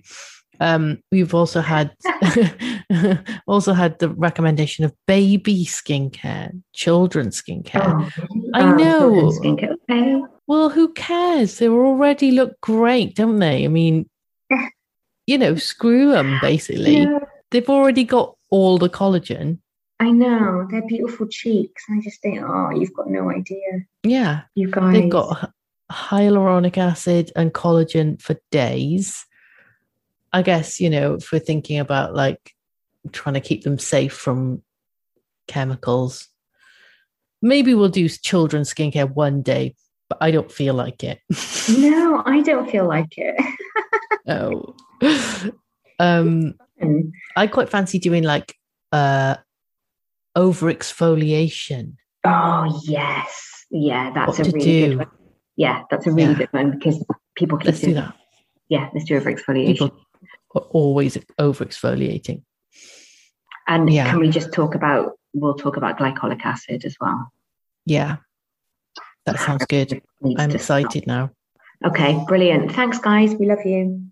Um, we've also had also had the recommendation of baby skincare, children's skincare.
Oh,
I
oh,
know.
skincare. Okay.
Well, who cares? They already look great, don't they? I mean, you know, screw them. Basically, they've already got all the collagen.
I know. They're beautiful cheeks. I just think, oh, you've got no idea.
Yeah,
You guys.
they've got hyaluronic acid and collagen for days. I guess you know if we're thinking about like trying to keep them safe from chemicals. Maybe we'll do children's skincare one day, but I don't feel like it.
No, I don't feel like it.
Oh. um,
Mm.
I quite fancy doing like uh over exfoliation.
Oh yes, yeah, that's
What
a really
do.
good one. Yeah, that's a really
Yeah.
good one because people keep
Let's do that.
Yeah, let's do over exfoliation.
People are always over exfoliating.
and
yeah.
can we just talk about? We'll talk about glycolic acid as well.
Yeah. That sounds good. I'm excited now.
Okay, brilliant. Thanks, guys. We love you.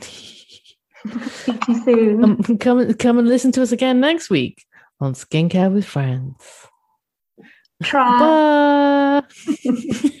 Speak to you soon.
um, come come and listen to us again next week on Skincare with Friends.
Try.
Bye.